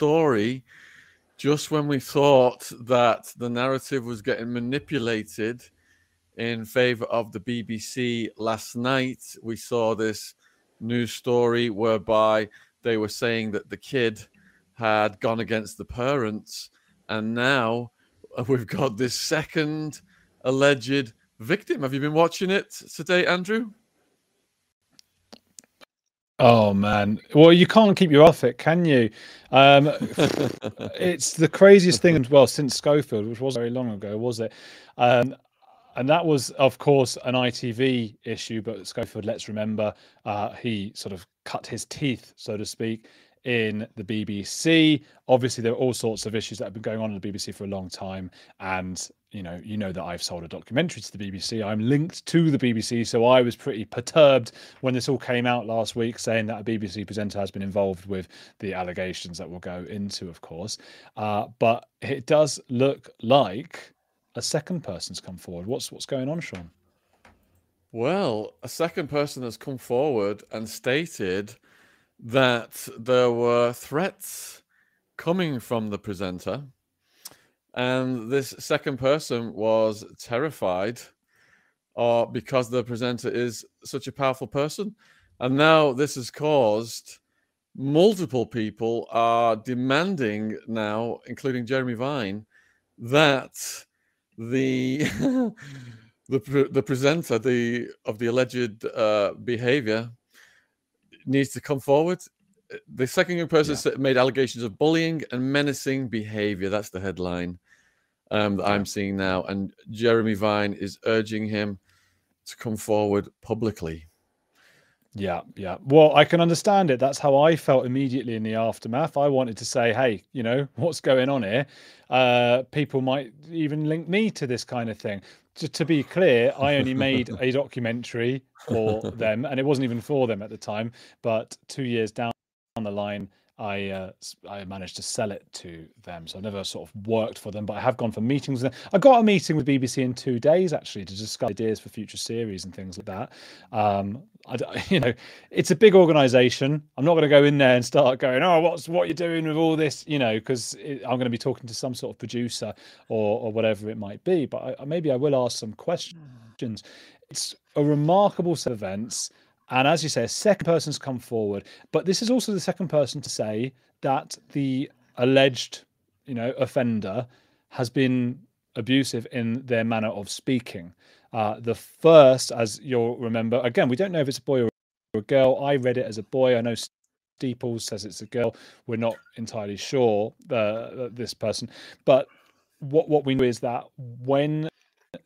story just when we thought that the narrative was getting manipulated in favor of the BBC last night. We saw this news story whereby they were saying that the kid had gone against the parents, and now we've got this second alleged victim. Have you been watching it today, Andrew? Oh man! Well, you can't keep your off it, can you? Um, it's the craziest thing, as well, since Schofield, which was very long ago, was it? Um, and that was, of course, an ITV issue. But Schofield, let's remember, uh, he sort of cut his teeth, so to speak, in the BBC. Obviously, there are all sorts of issues that have been going on in the BBC for a long time, and you know, you know that I've sold a documentary to the BBC. I'm linked to the BBC, so I was pretty perturbed when this all came out last week, saying that a BBC presenter has been involved with the allegations that we'll go into, of course. Uh, but it does look like a second person's come forward. What's what's going on, Sean? Well, a second person has come forward and stated that there were threats coming from the presenter, and this second person was terrified uh, because the presenter is such a powerful person. And now this has caused multiple people are demanding now, including Jeremy Vine, that the the the presenter the of the alleged uh, behavior needs to come forward. The second person yeah. made allegations of bullying and menacing behavior. That's the headline um, that. I'm seeing now. And Jeremy Vine is urging him to come forward publicly. Yeah, yeah. Well, I can understand it. That's how I felt immediately in the aftermath. I wanted to say, hey, you know, what's going on here? Uh, people might even link me to this kind of thing to, to be clear, I only made a documentary for them, and it wasn't even for them at the time. But two years down the line, I uh, I managed to sell it to them. So I've never sort of worked for them, but I have gone for meetings. I got a meeting with BBC in two days actually to discuss ideas for future series and things like that. Um, I, you know, it's a big organisation. I'm not going to go in there and start going, oh, what's what you're doing with all this, you know, because I'm going to be talking to some sort of producer or or whatever it might be. But I, maybe I will ask some questions. It's a remarkable set of events and as you say, a second person's come forward. But this is also the second person to say that the alleged, you know, offender has been abusive in their manner of speaking. Uh, the first, as you'll remember, again, we don't know if it's a boy or a girl. I read it as a boy. I know Steeples says it's a girl. We're not entirely sure uh, this person, but what what we know is that when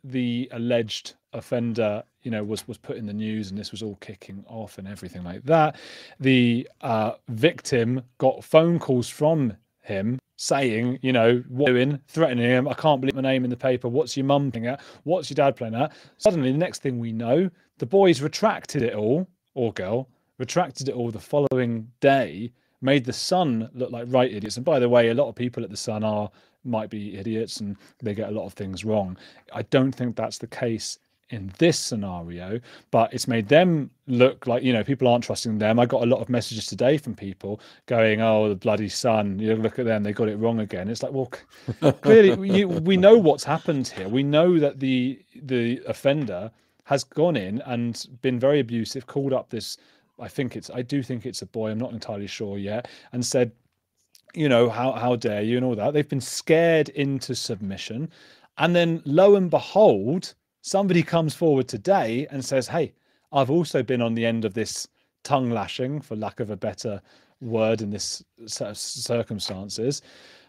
the alleged offender you know was was put in the news and this was all kicking off and everything like that the uh, victim got phone calls from him saying you know what doing? Threatening him. I can't believe my name in the paper. What's your mum playing at? What's your dad playing at? Suddenly the next thing we know the boys retracted it all or girl retracted it all the following day made the Sun look like right idiots. And by the way a lot of people at the Sun are might be idiots and they get a lot of things wrong. I don't think that's the case in this scenario, but it's made them look like you know people aren't trusting them. I got a lot of messages today from people going, "Oh, the bloody Sun! You look at them; they got it wrong again." It's like, well, clearly you, we know what's happened here. We know that the the offender has gone in and been very abusive, called up this. I think it's. I do think it's a boy. I'm not entirely sure yet, and said, you know, how how dare you and all that. They've been scared into submission, and then lo and behold somebody comes forward today and says, Hey, I've also been on the end of this tongue lashing, for lack of a better word in this set of circumstances.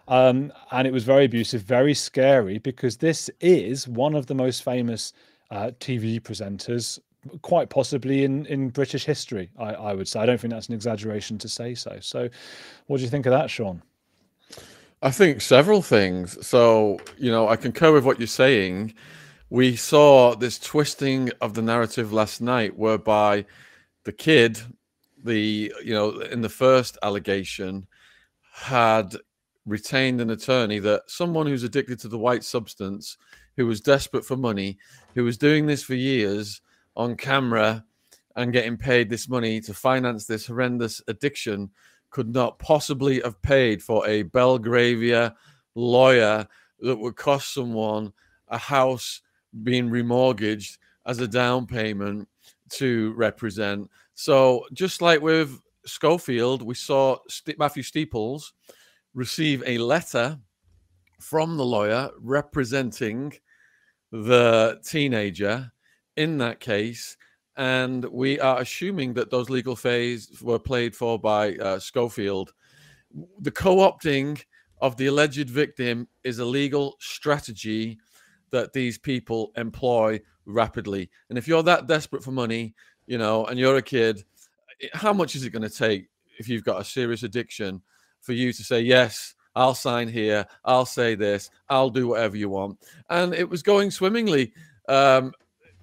Um, and it was very abusive, very scary, because this is one of the most famous uh, TV presenters, quite possibly in, in British history, I, I would say. I don't think that's an exaggeration to say so. So, what do you think of that, Sean? I think several things. So, you know, I concur with what you're saying we saw this twisting of the narrative last night whereby the kid the you know in the first allegation had retained an attorney that someone who's addicted to the white substance who was desperate for money who was doing this for years on camera and getting paid this money to finance this horrendous addiction could not possibly have paid for a Belgravia lawyer that would cost someone a house being remortgaged as a down payment to represent. So, just like with Schofield, we saw Matthew Steeples receive a letter from the lawyer representing the teenager in that case. And we are assuming that those legal fees were played for by uh, Schofield. The co opting of the alleged victim is a legal strategy that these people employ rapidly. And if you're that desperate for money, you know, and you're a kid, how much is it going to take if you've got a serious addiction for you to say, yes, I'll sign here, I'll say this, I'll do whatever you want? And it was going swimmingly um,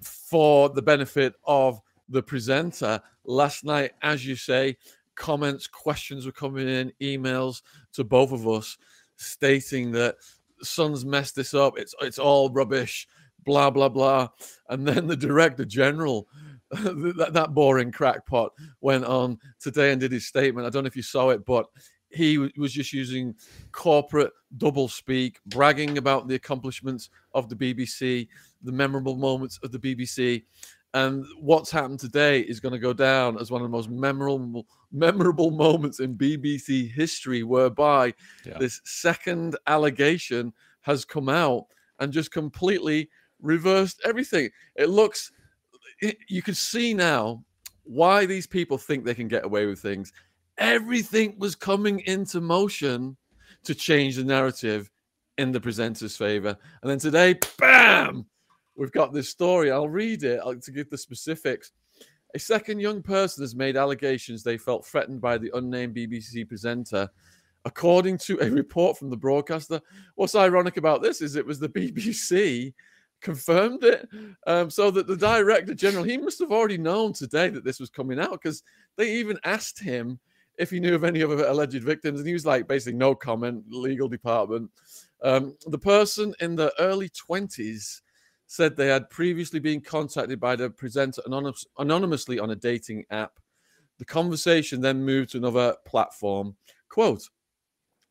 for the benefit of the presenter. Last night, as you say, comments, questions were coming in, emails to both of us stating that Sun's messed this up. It's it's all rubbish. Blah blah blah. And then the director general, that, that boring crackpot, went on today and did his statement. I don't know if you saw it, but he was just using corporate double speak, bragging about the accomplishments of the BBC, the memorable moments of the BBC, and what's happened today is going to go down as one of the most memorable memorable moments in BBC history, whereby yeah. this second allegation has come out and just completely reversed everything. It looks, it, you can see now why these people think they can get away with things. Everything was coming into motion to change the narrative in the presenter's favor. And then today, bam, we've got this story. I'll read it to give the specifics. A second young person has made allegations they felt threatened by the unnamed BBC presenter. According to a report from the broadcaster, what's ironic about this is it was the BBC confirmed it. Um, so that the director general, he must have already known today that this was coming out because they even asked him if he knew of any other alleged victims. And he was like, basically, no comment, legal department. Um, the person in the early 20s said they had previously been contacted by the presenter anonymous, anonymously on a dating app. The conversation then moved to another platform. Quote,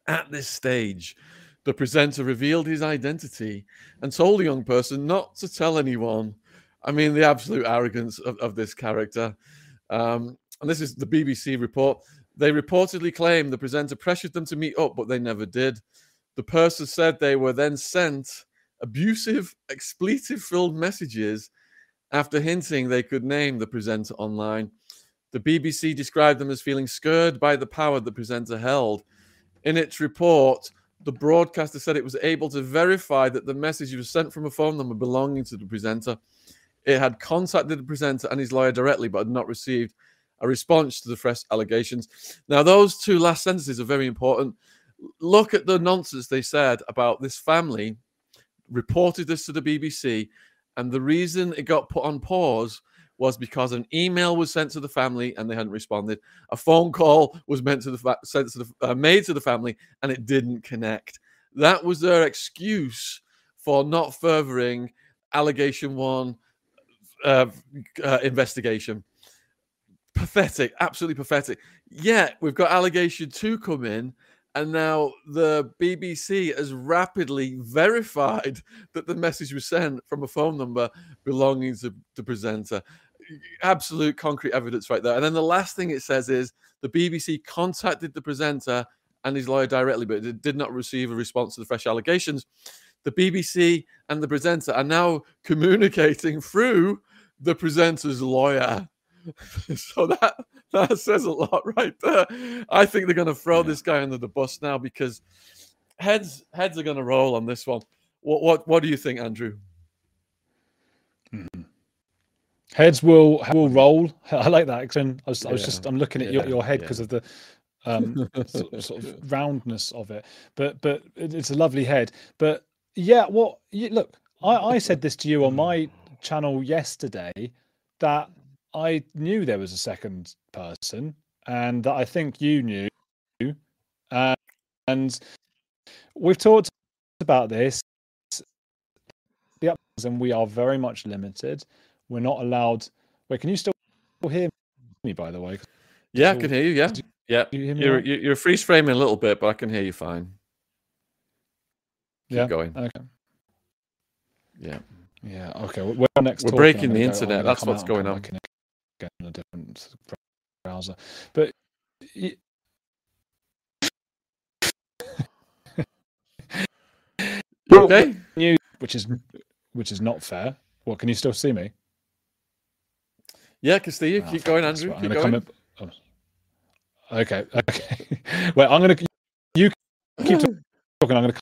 at this stage, the presenter revealed his identity and told the young person not to tell anyone. I mean, the absolute arrogance of, of this character. Um, and this is the BBC report. They reportedly claim the presenter pressured them to meet up, but they never did. The person said they were then sent abusive, expletive filled messages after hinting they could name the presenter online. The BBC described them as feeling scared by the power the presenter held. In its report, the broadcaster said it was able to verify that the message was sent from a phone number belonging to the presenter. It had contacted the presenter and his lawyer directly, but had not received a response to the fresh allegations. Now, those two last sentences are very important. Look at the nonsense they said about this family reported this to the BBC, and the reason it got put on pause was because an email was sent to the family and they hadn't responded. A phone call was meant to the fa- sent to the uh, made to the family and it didn't connect. That was their excuse for not furthering allegation one uh, uh, investigation. Pathetic, absolutely pathetic. Yet we've got allegation two come in and now the BBC has rapidly verified that the message was sent from a phone number belonging to the presenter. Absolute concrete evidence right there. And then the last thing it says is the BBC contacted the presenter and his lawyer directly, but it did not receive a response to the fresh allegations. The BBC and the presenter are now communicating through the presenter's lawyer. so that that says a lot right there. I think they're going to throw yeah. this guy under the bus now because heads heads are going to roll on this one. What what what do you think, Andrew? Mm-hmm. Heads will will roll. I like that. Because I was, I was just I'm looking at yeah. your, your head because yeah. of the um, sort, sort, of roundness of it. But but it's a lovely head. But yeah, what you, look, I, I said this to you on my channel yesterday that I knew there was a second person, and that I think you knew. Uh, and we've talked about this. The and we are very much limited. We're not allowed. Wait, can you still hear me? By the way, yeah, I can hear you. Yeah, Yeah, you hear me you're right? you- you're freeze framing a little bit, but I can hear you fine. Keep Yeah. going. Okay. Yeah. Yeah. Okay. We're next. We're breaking the internet, that's what's going on. Back in on a different browser, but y- okay? you, which is which is not fair. What can you still see me? Yeah, I can see you. Oh, Keep going, Andrew. Keep going. up- oh. Okay. Okay. well, I'm gonna you keep talking. I'm gonna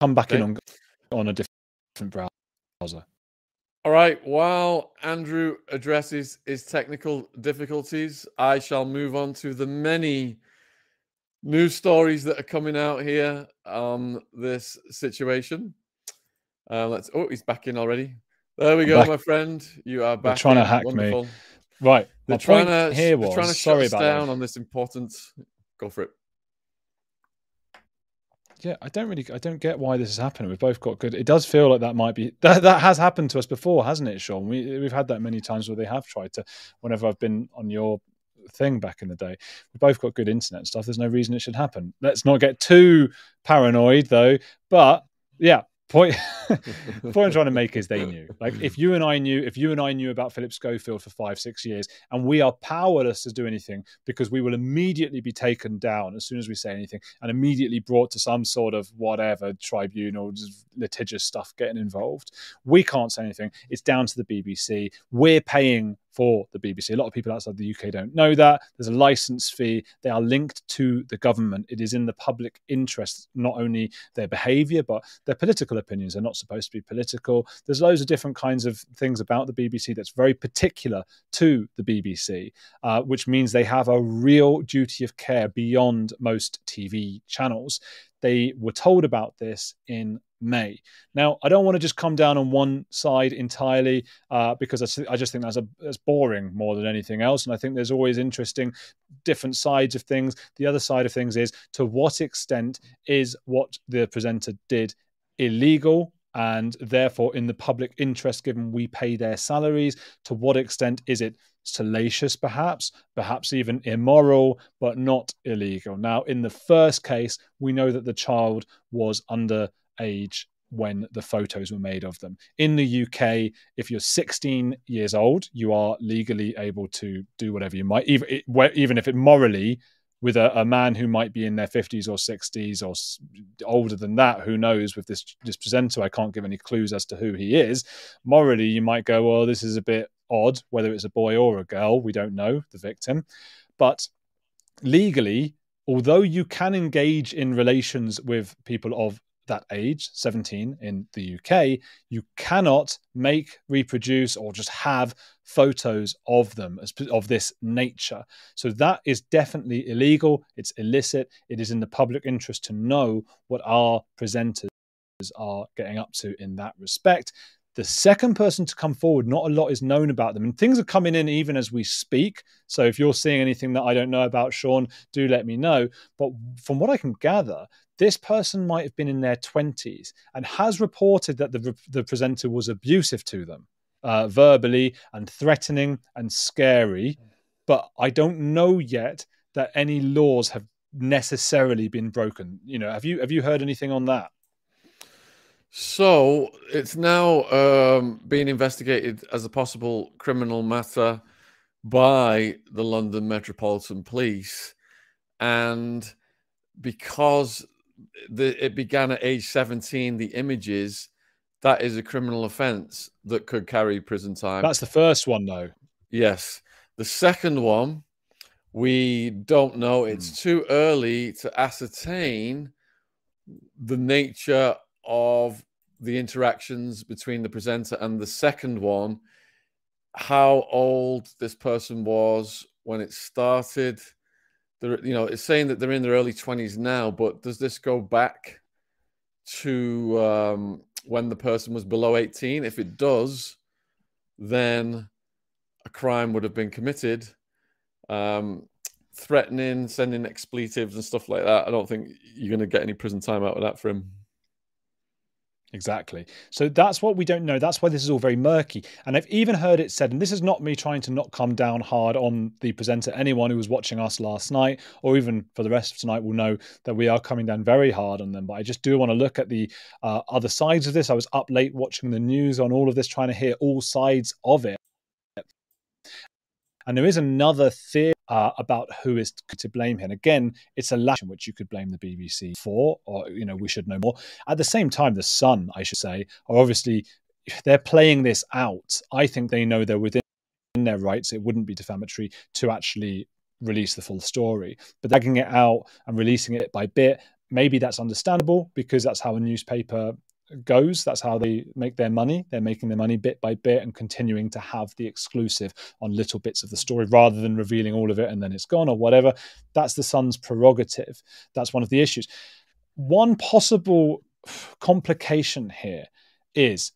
come back in on on a different browser. All right. While Andrew addresses his technical difficulties, I shall move on to the many news stories that are coming out here on this situation. Uh, let's. Oh, he's back in already. There we go, back. my friend. You are back. They're trying to hack me. Right. They're trying to here they're was trying to sorry shut us down that. on this important. Go for it. Yeah, I don't really, I don't get why this is happening. We've both got good. It does feel like that might be that that has happened to us before, hasn't it, Sean? We we've had that many times where they have tried to. Whenever I've been on your thing back in the day, we've both got good internet stuff. There's no reason it should happen. Let's not get too paranoid, though. But yeah, point. point I'm trying to make is they knew. Like if you and I knew, if you and I knew about Philip Schofield for five, six years, and we are powerless to do anything because we will immediately be taken down as soon as we say anything, and immediately brought to some sort of whatever tribunal, litigious stuff getting involved. We can't say anything. It's down to the BBC. We're paying for the BBC. A lot of people outside the UK don't know that. There's a license fee. They are linked to the government. It is in the public interest, not only their behaviour, but their political opinions. They're not supposed to be political. There's loads of different kinds of things about the BBC that's very particular to the BBC, uh, which means they have a real duty of care beyond most TV channels. They were told about this in May. Now, I don't want to just come down on one side entirely uh, because I just think that's a that's boring more than anything else. And I think there's always interesting different sides of things. The other side of things is to what extent is what the presenter did illegal and therefore in the public interest given we pay their salaries to what extent is it salacious perhaps perhaps even immoral but not illegal. Now in the first case we know that the child was under age when the photos were made of them. In the UK if you're 16 years old you are legally able to do whatever you might even even if it morally with a, a, man who might be in their 50s or 60s or older than that who knows with this this presenter i can't give any clues as to who he is morally you might go well this is a bit odd whether it's a boy or a girl we don't know the victim. But legally although you can engage in relations with people of that age 17 in the UK you cannot make reproduce or just have photos of them of this nature. So that is definitely illegal. It's illicit. It is in the public interest to know what our presenters are getting up to in that respect the second person to come forward not a lot is known about them. And things are coming in even as we speak. So if you're seeing anything that i don't know about sean do let me know. But from what i can gather this person might have been in their 20s and has reported that the, the presenter was abusive to them uh, verbally and threatening and scary. But i don't know yet that any laws have necessarily been broken. You know have you have you heard anything on that so it's now um, being investigated as a possible criminal matter by the london metropolitan police. And because the, it began at age 17 the images that is a criminal offense that could carry prison time. That's the first one though. Yes. The second one we don't know. It's mm. too early to ascertain the nature of the interactions between the presenter and the second one how old this person was when it started they're, you know, it's saying that they're in their early 20s now, but does this go back to um, when the person was below 18? If it does, then a crime would have been committed. Um, threatening, sending expletives and stuff like that. I don't think you're going to get any prison time out of that for him. Exactly. So that's what we don't know. That's why this is all very murky. And I've even heard it said, and this is not me trying to not come down hard on the presenter. Anyone who was watching us last night, or even for the rest of tonight, will know that we are coming down very hard on them. But I just do want to look at the uh, other sides of this. I was up late watching the news on all of this, trying to hear all sides of it. And there is another theory uh, about who is to blame here. And again, it's a in which you could blame the BBC for, or you know, we should know more. At the same time, the Sun, I should say, are obviously they're playing this out. I think they know they're within their rights. It wouldn't be defamatory to actually release the full story, but dragging it out and releasing it by bit. Maybe that's understandable because that's how a newspaper goes. That's how they make their money. They're making their money bit by bit and continuing to have the exclusive on little bits of the story rather than revealing all of it and then it's gone or whatever. That's the Sun's prerogative. That's one of the issues. One possible complication here is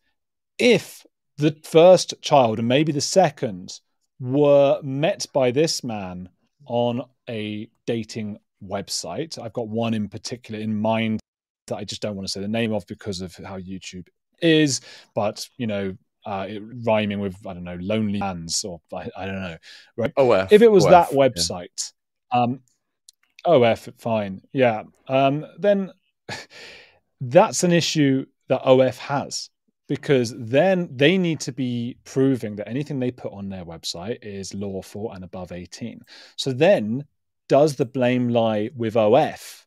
if the first child and maybe the second were met by this man on a dating website. I've got one in particular in mind that I just don't want to say the name of because of how YouTube is, but you know, uh, it, rhyming with I don't know, lonely hands or I, I don't know, right? OF. If it was OF, that website, yeah. um, OF, fine, yeah, um, then that's an issue that OF has because then they need to be proving that anything they put on their website is lawful and above 18. So then, does the blame lie with OF?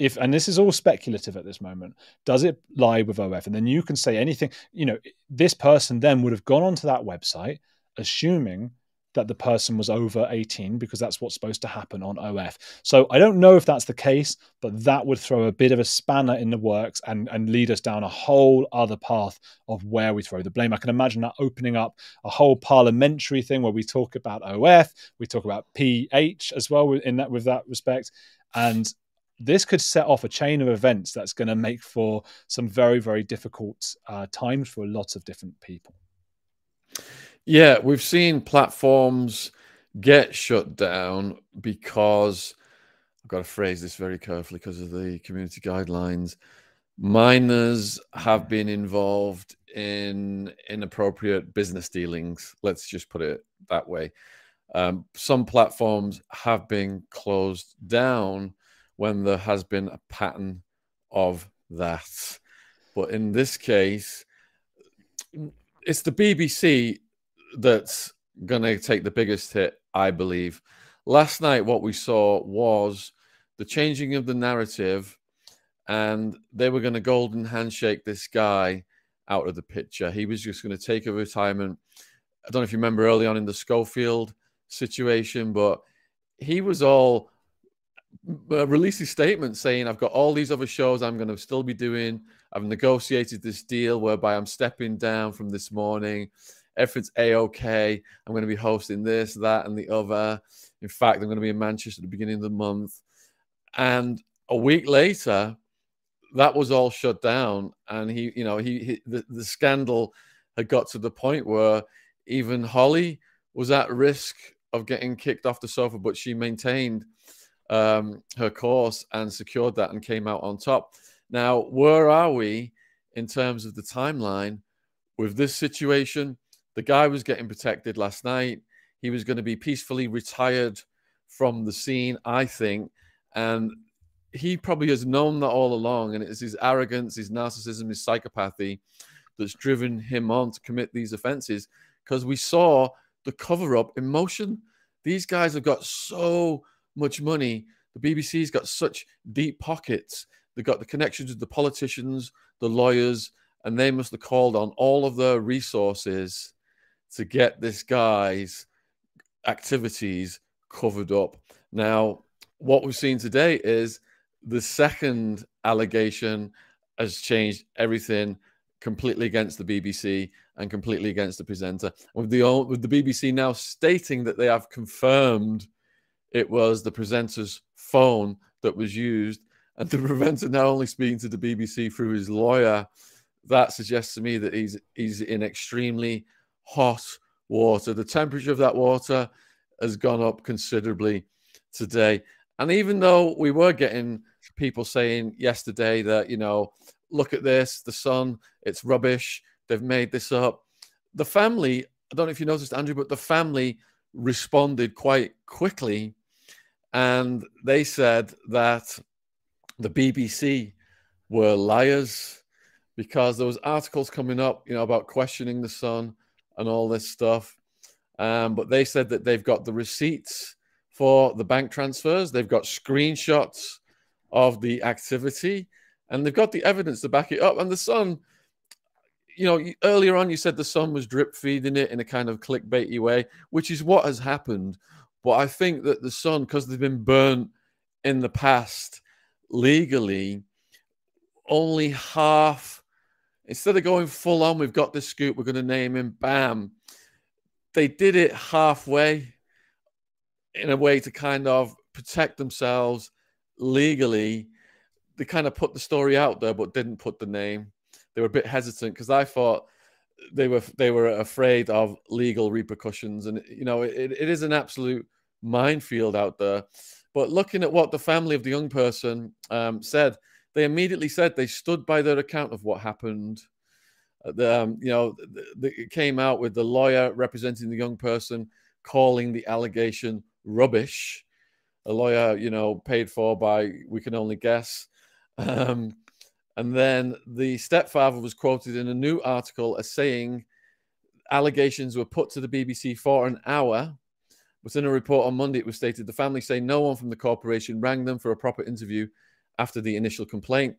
If and this is all speculative at this moment does it lie with of and then you can say anything you know this person then would have gone onto that website assuming that the person was over 18 because that's what's supposed to happen on OF. So I don't know if that's the case, but that would throw a bit of a spanner in the works and, and lead us down a whole other path of where we throw the blame. I can imagine that opening up a whole parliamentary thing where we talk about OF, we talk about PH as well in that with that respect. And this could set off a chain of events that's going to make for some very very difficult uh, times for lots of different people. Yeah we've seen platforms get shut down because i've got to phrase this very carefully because of the community guidelines. Minors have been involved in inappropriate business dealings let's just put it that way. Um, some platforms have been closed down when there has been a pattern of that. But in this case, it's the BBC that's going to take the biggest hit, I believe. Last night, what we saw was the changing of the narrative, and they were going to golden handshake this guy out of the picture. He was just going to take a retirement. I don't know if you remember early on in the Schofield situation, but he was all uh, released a statement saying, I've got all these other shows I'm going to still be doing. I've negotiated this deal whereby I'm stepping down from this morning. Everything's a okay. I'm going to be hosting this, that, and the other. In fact, I'm going to be in Manchester at the beginning of the month. And a week later, that was all shut down. And he, you know, he, he the, the scandal had got to the point where even Holly was at risk of getting kicked off the sofa, but she maintained um, her course and secured that and came out on top. Now, where are we in terms of the timeline with this situation? The guy was getting protected last night. He was going to be peacefully retired from the scene, I think. And he probably has known that all along. And it's his arrogance, his narcissism, his psychopathy that's driven him on to commit these offenses because we saw the cover up in motion. These guys have got so much money. The BBC's got such deep pockets. They've got the connections with the politicians, the lawyers, and they must have called on all of their resources to get this guy's activities covered up. Now, what we've seen today is the second allegation has changed everything completely against the BBC and completely against the presenter. With the with the BBC now stating that they have confirmed it was the presenter's phone that was used, and the presenter now only speaking to the BBC through his lawyer. That suggests to me that he's he's in extremely hot water. The temperature of that water has gone up considerably today. And even though we were getting people saying yesterday that, you know, look at this, the Sun, it's rubbish. They've made this up. The family, I don't know if you noticed, Andrew, but the family responded quite quickly and they said that the BBC were liars because there was articles coming up, you know, about questioning the Sun and all this stuff. Um, but they said that they've got the receipts for the bank transfers, they've got screenshots of the activity, and they've got the evidence to back it up. And the Sun, you know, earlier on you said the Sun was drip feeding it in a kind of clickbaity way, which is what has happened. But I think that the Sun, because they've been burnt in the past legally, only half, instead of going full on, we've got the scoop, we're going to name him, bam. They did it halfway in a way to kind of protect themselves legally. They kind of put the story out there, but didn't put the name. They were a bit hesitant because I thought they were they were afraid of legal repercussions, and you know it, it is an absolute minefield out there. But looking at what the family of the young person um, said, they immediately said they stood by their account of what happened. Uh, the, um, you know, the, the, it came out with the lawyer representing the young person calling the allegation rubbish. A lawyer, you know, paid for by we can only guess. Um, and then the stepfather was quoted in a new article as saying allegations were put to the BBC for an hour. But in a report on Monday, it was stated the family say no one from the corporation rang them for a proper interview after the initial complaint.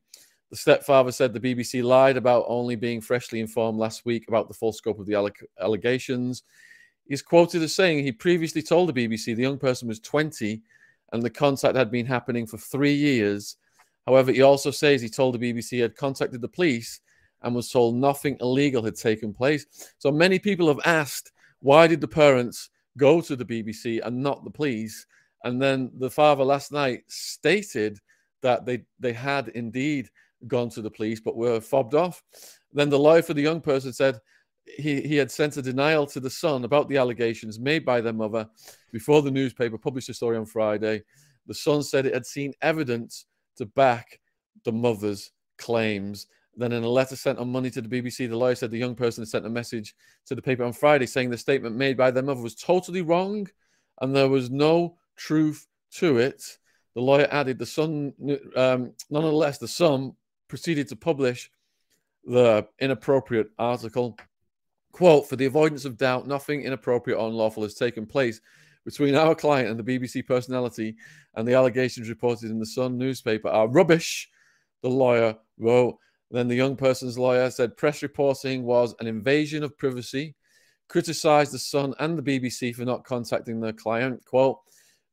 The stepfather said the BBC lied about only being freshly informed last week about the full scope of the allegations. He's quoted as saying he previously told the BBC the young person was 20 and the contact had been happening for three years. However, he also says he told the BBC he had contacted the police and was told nothing illegal had taken place. So many people have asked, why did the parents go to the BBC and not the police? And then the father last night stated that they, they had indeed gone to the police but were fobbed off. Then the lawyer for the young person said, he, he had sent a denial to the Sun about the allegations made by their mother before the newspaper published a story on Friday. The Sun said it had seen evidence to back the mother's claims. Then, in a letter sent on Monday to the BBC, the lawyer said the young person had sent a message to the paper on Friday saying the statement made by their mother was totally wrong and there was no truth to it. The lawyer added, the Sun, um, nonetheless, the Sun proceeded to publish the inappropriate article Quote, for the avoidance of doubt, nothing inappropriate or unlawful has taken place between our client and the BBC personality, and the allegations reported in the Sun newspaper are rubbish, the lawyer wrote. Then the young person's lawyer said press reporting was an invasion of privacy, criticized the Sun and the BBC for not contacting their client. Quote,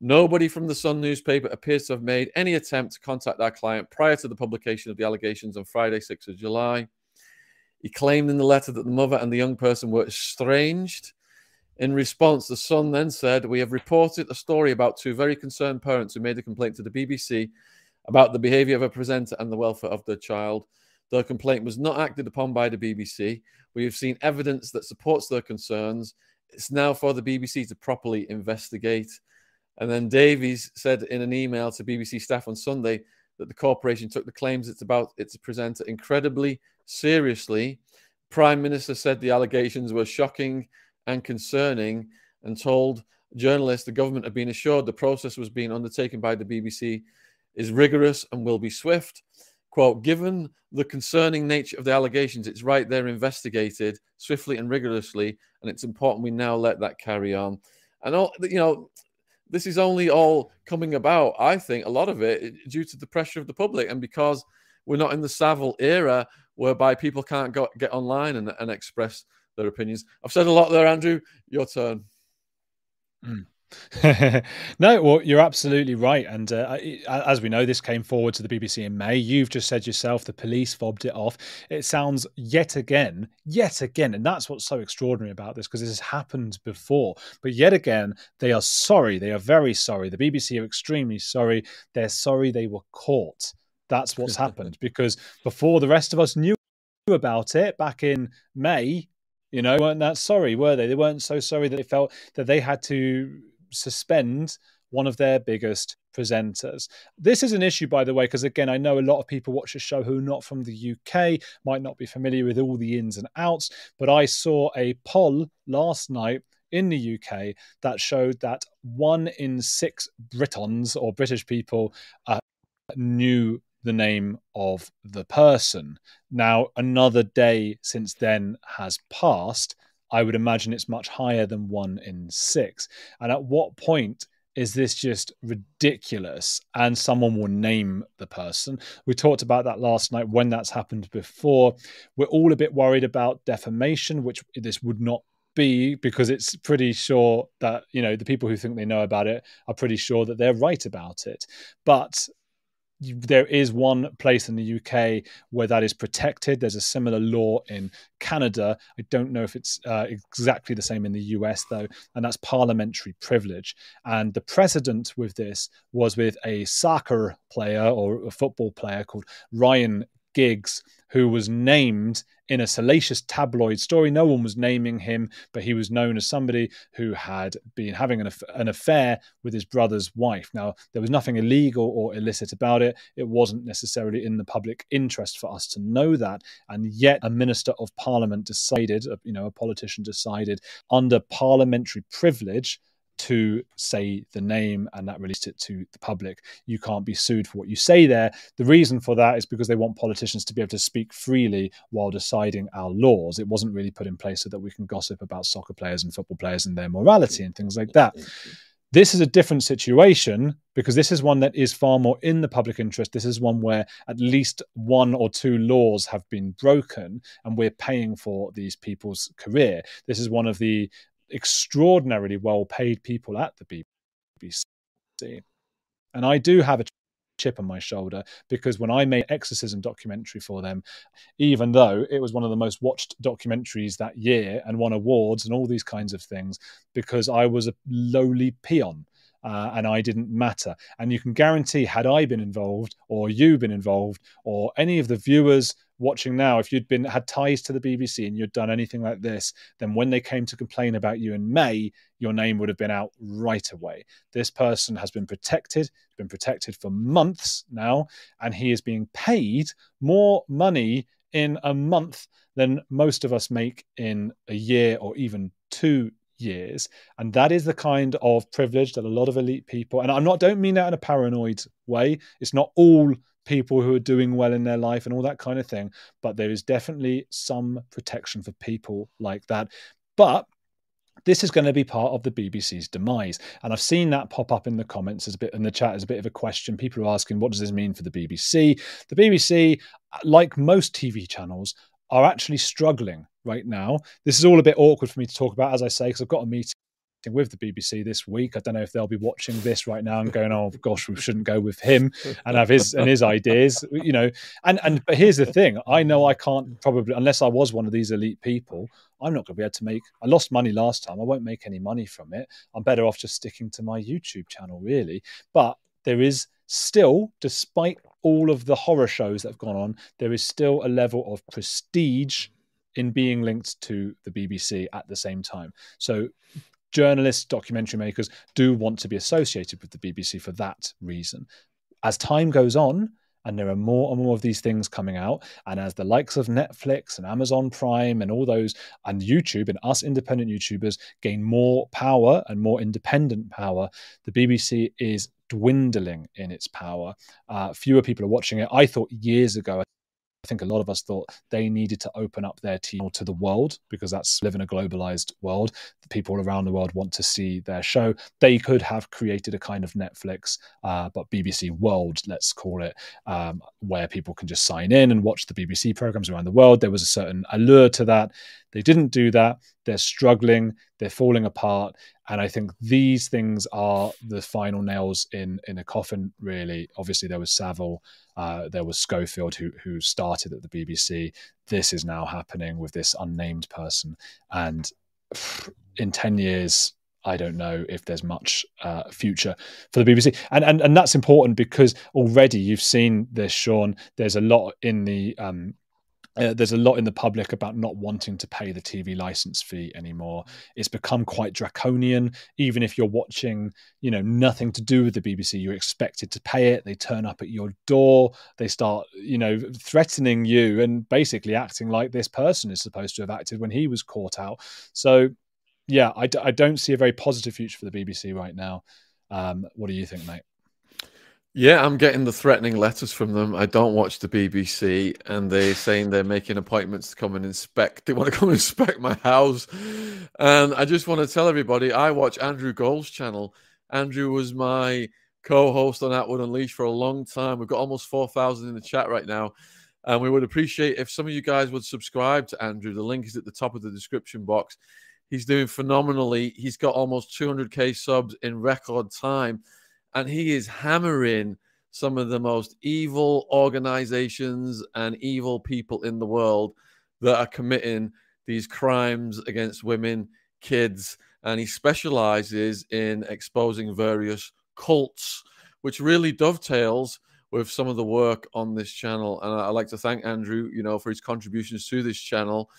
nobody from the Sun newspaper appears to have made any attempt to contact our client prior to the publication of the allegations on Friday, 6th of July. He claimed in the letter that the mother and the young person were estranged. In response, the Sun then said, We have reported a story about two very concerned parents who made a complaint to the BBC about the behavior of a presenter and the welfare of their child. Their complaint was not acted upon by the BBC. We have seen evidence that supports their concerns. It's now for the BBC to properly investigate. And then Davies said in an email to BBC staff on Sunday that the corporation took the claims it's about its presenter incredibly seriously. Prime Minister said the allegations were shocking and concerning and told journalists the government had been assured the process was being undertaken by the BBC is rigorous and will be swift. Quote, given the concerning nature of the allegations, it's right they're investigated swiftly and rigorously, and it's important we now let that carry on. And all you know, this is only all coming about, I think, a lot of it due to the pressure of the public and because we're not in the Savile era whereby people can't go, get online and, and express their opinions. I've said a lot there, Andrew. Your turn. Mm. no, well, you're absolutely right. And uh, as we know, this came forward to the BBC in May. You've just said yourself the police fobbed it off. It sounds yet again, yet again, and that's what's so extraordinary about this because this has happened before. But yet again, they are sorry. They are very sorry. The BBC are extremely sorry. They're sorry they were caught. That's what's happened because before the rest of us knew about it back in May, you know, weren't that sorry, were they? They weren't so sorry that they felt that they had to suspend one of their biggest presenters. This is an issue, by the way, because again, I know a lot of people watch the show who are not from the UK, might not be familiar with all the ins and outs, but I saw a poll last night in the UK that showed that one in six Britons or British people uh, knew the name of the person. Now, another day since then has passed. I would imagine it's much higher than one in six. And at what point is this just ridiculous? And someone will name the person. We talked about that last night when that's happened before. We're all a bit worried about defamation, which this would not be because it's pretty sure that you know the people who think they know about it are pretty sure that they're right about it but there is one place in the UK where that is protected. There's a similar law in Canada. I don't know if it's uh, exactly the same in the US, though, and that's parliamentary privilege. And the precedent with this was with a soccer player or a football player called Ryan Giggs, who was named in a salacious tabloid story. No one was naming him, but he was known as somebody who had been having an, an, affair with his brother's wife. Now, there was nothing illegal or illicit about it. It wasn't necessarily in the public interest for us to know that. And yet, a minister of parliament decided, uh, you know, a politician decided under parliamentary privilege to say the name and that released it to the public. You can't be sued for what you say there. The reason for that is because they want politicians to be able to speak freely while deciding our laws. It wasn't really put in place so that we can gossip about soccer players and football players and their morality and things like that. This is a different situation because this is one that is far more in the public interest. This is one where at least one or two laws have been broken and we're paying for these people's career. This is one of the extraordinarily well paid people at the BBC. And I do have a chip on my shoulder because when I made exorcism documentary for them, even though it was one of the most watched documentaries that year and won awards and all these kinds of things, because I was a lowly peon. Uh, and I didn't matter. And you can guarantee, had I been involved, or you been involved, or any of the viewers watching now, if you'd been had ties to the BBC and you'd done anything like this, then when they came to complain about you in May, your name would have been out right away. This person has been protected, been protected for months now, and he is being paid more money in a month than most of us make in a year or even two years and that is the kind of privilege that a lot of elite people and i'm not don't mean that in a paranoid way it's not all people who are doing well in their life and all that kind of thing. But there is definitely some protection for people like that. But this is going to be part of the BBC's demise. And I've seen that pop up in the comments as a bit in the chat as a bit of a question. People are asking, what does this mean for the BBC? The BBC, like most TV channels, are actually struggling right now. This is all a bit awkward for me to talk about, as I say, because I've got a meeting with the BBC this week. I don't know if they'll be watching this right now and going, "Oh gosh, we shouldn't go with him," and have his and his ideas, you know. And and but here's the thing: I know I can't probably unless I was one of these elite people. I'm not going to be able to make. I lost money last time. I won't make any money from it. I'm better off just sticking to my YouTube channel, really. But there is still, despite all of the horror shows that have gone on, there is still a level of prestige in being linked to the BBC at the same time. So journalists, documentary makers do want to be associated with the BBC for that reason. As time goes on, and there are more and more of these things coming out, and as the likes of Netflix and Amazon Prime and all those, and YouTube and us independent YouTubers gain more power and more independent power, the BBC is dwindling in its power. Uh, fewer people are watching it. I thought years ago, I think a lot of us thought they needed to open up their team to the world because that's live in a globalized world. The people around the world want to see their show. They could have created a kind of Netflix, uh, but BBC World, let's call it, um, where people can just sign in and watch the BBC programs around the world. There was a certain allure to that. They didn't do that. They're struggling. They're falling apart. And I think these things are the final nails in in a coffin. Really, obviously there was Savile, uh, there was Schofield who who started at the BBC. This is now happening with this unnamed person, and in ten years, I don't know if there's much uh, future for the BBC, and and and that's important because already you've seen this, Sean. There's a lot in the um, uh, there's a lot in the public about not wanting to pay the TV license fee anymore. It's become quite draconian. Even if you're watching, you know, nothing to do with the BBC, you're expected to pay it. They turn up at your door. They start, you know, threatening you and basically acting like this person is supposed to have acted when he was caught out. So, yeah, I d- I don't see a very positive future for the BBC right now. Um, what do you think, mate? Yeah, I'm getting the threatening letters from them. I don't watch the BBC, and they're saying they're making appointments to come and inspect. They want to come inspect my house, and I just want to tell everybody I watch Andrew Gold's channel. Andrew was my co-host on Attwood Unleashed for a long time. We've got almost four thousand in the chat right now, and we would appreciate if some of you guys would subscribe to Andrew. The link is at the top of the description box. He's doing phenomenally. He's got almost 200k subs in record time and he is hammering some of the most evil organizations and evil people in the world that are committing these crimes against women, kids, and he specializes in exposing various cults, which really dovetails with some of the work on this channel. And I'd like to thank Andrew, you know, for his contributions to this channel.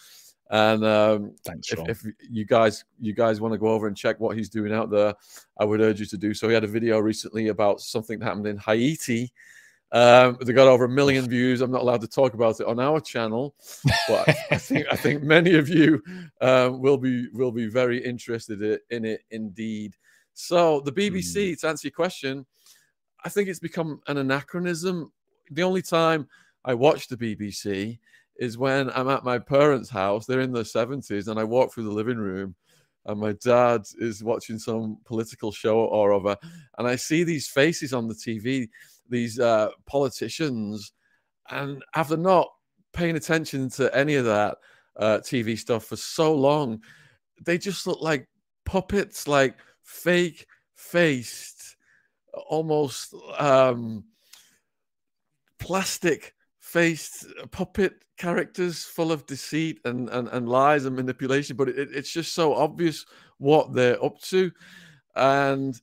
And um, Thanks, if, if, you guys you guys want to go over and check what he's doing out there, I would urge you to do so. He had a video recently about something that happened in Haiti. Um, they got over a million views. I'm not allowed to talk about it on our channel, but I think I think many of you um, will be will be very interested in it indeed. So the BBC, mm. to answer your question, I think it's become an anachronism. The only time I watch the BBC is when I'm at my parents' house. They're in their 70s, and I walk through the living room, and my dad is watching some political show or other, and I see these faces on the TV, these uh, politicians, and after not paying attention to any of that uh, TV stuff for so long, they just look like puppets, like fake faced, almost um, plastic faced puppet characters full of deceit and, and, and lies and manipulation, but it, it's just so obvious what they're up to. And,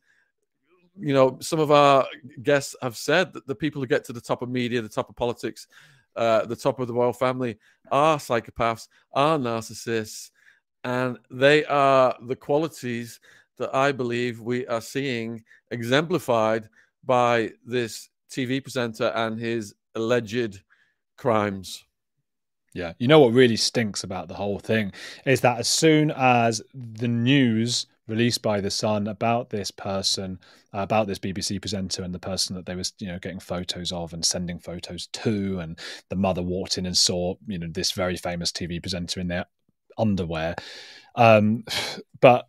you know, some of our guests have said that the people who get to the top of media, the top of politics, uh, the top of the royal family are psychopaths, are narcissists, and they are the qualities that I believe we are seeing exemplified by this TV presenter and his alleged crimes. Yeah. You know what really stinks about the whole thing is that as soon as the news released by the Sun about this person, uh, about this BBC presenter and the person that they was, you know, getting photos of and sending photos to, and the mother walked in and saw, you know, this very famous TV presenter in their underwear. Um, but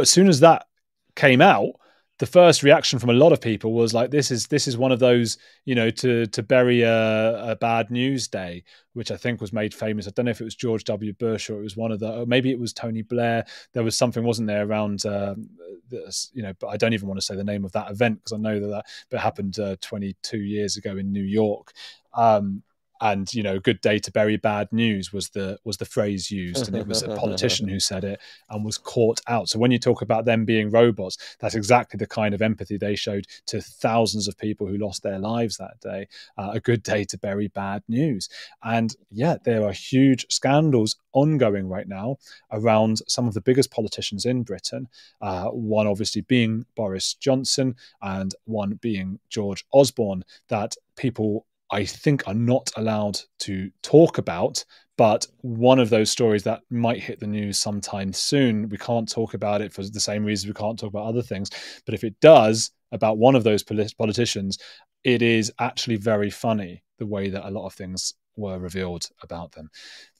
as soon as that came out, the first reaction from a lot of people was like this is this is one of those you know to to bury a, a, bad news day which i think was made famous. I don't know if it was george w. Bush or it was one of the or maybe it was tony blair. There was something wasn't there around um, this, you know but i don't even want to say the name of that event because i know that that but happened uh, 22 years ago in new york. Um, and you know good day to bury bad news was the was the phrase used and it was a politician who said it and was caught out. So when you talk about them being robots that's exactly the kind of empathy they showed to thousands of people who lost their lives that day uh, a good day to bury bad news. And yeah there are huge scandals ongoing right now around some of the biggest politicians in britain uh, one obviously being boris johnson and one being george osborne that people I think are not allowed to talk about. But one of those stories that might hit the news sometime soon, we can't talk about it for the same reasons we can't talk about other things. But if it does about one of those polit- politicians, it is actually very funny the way that a lot of things were revealed about them.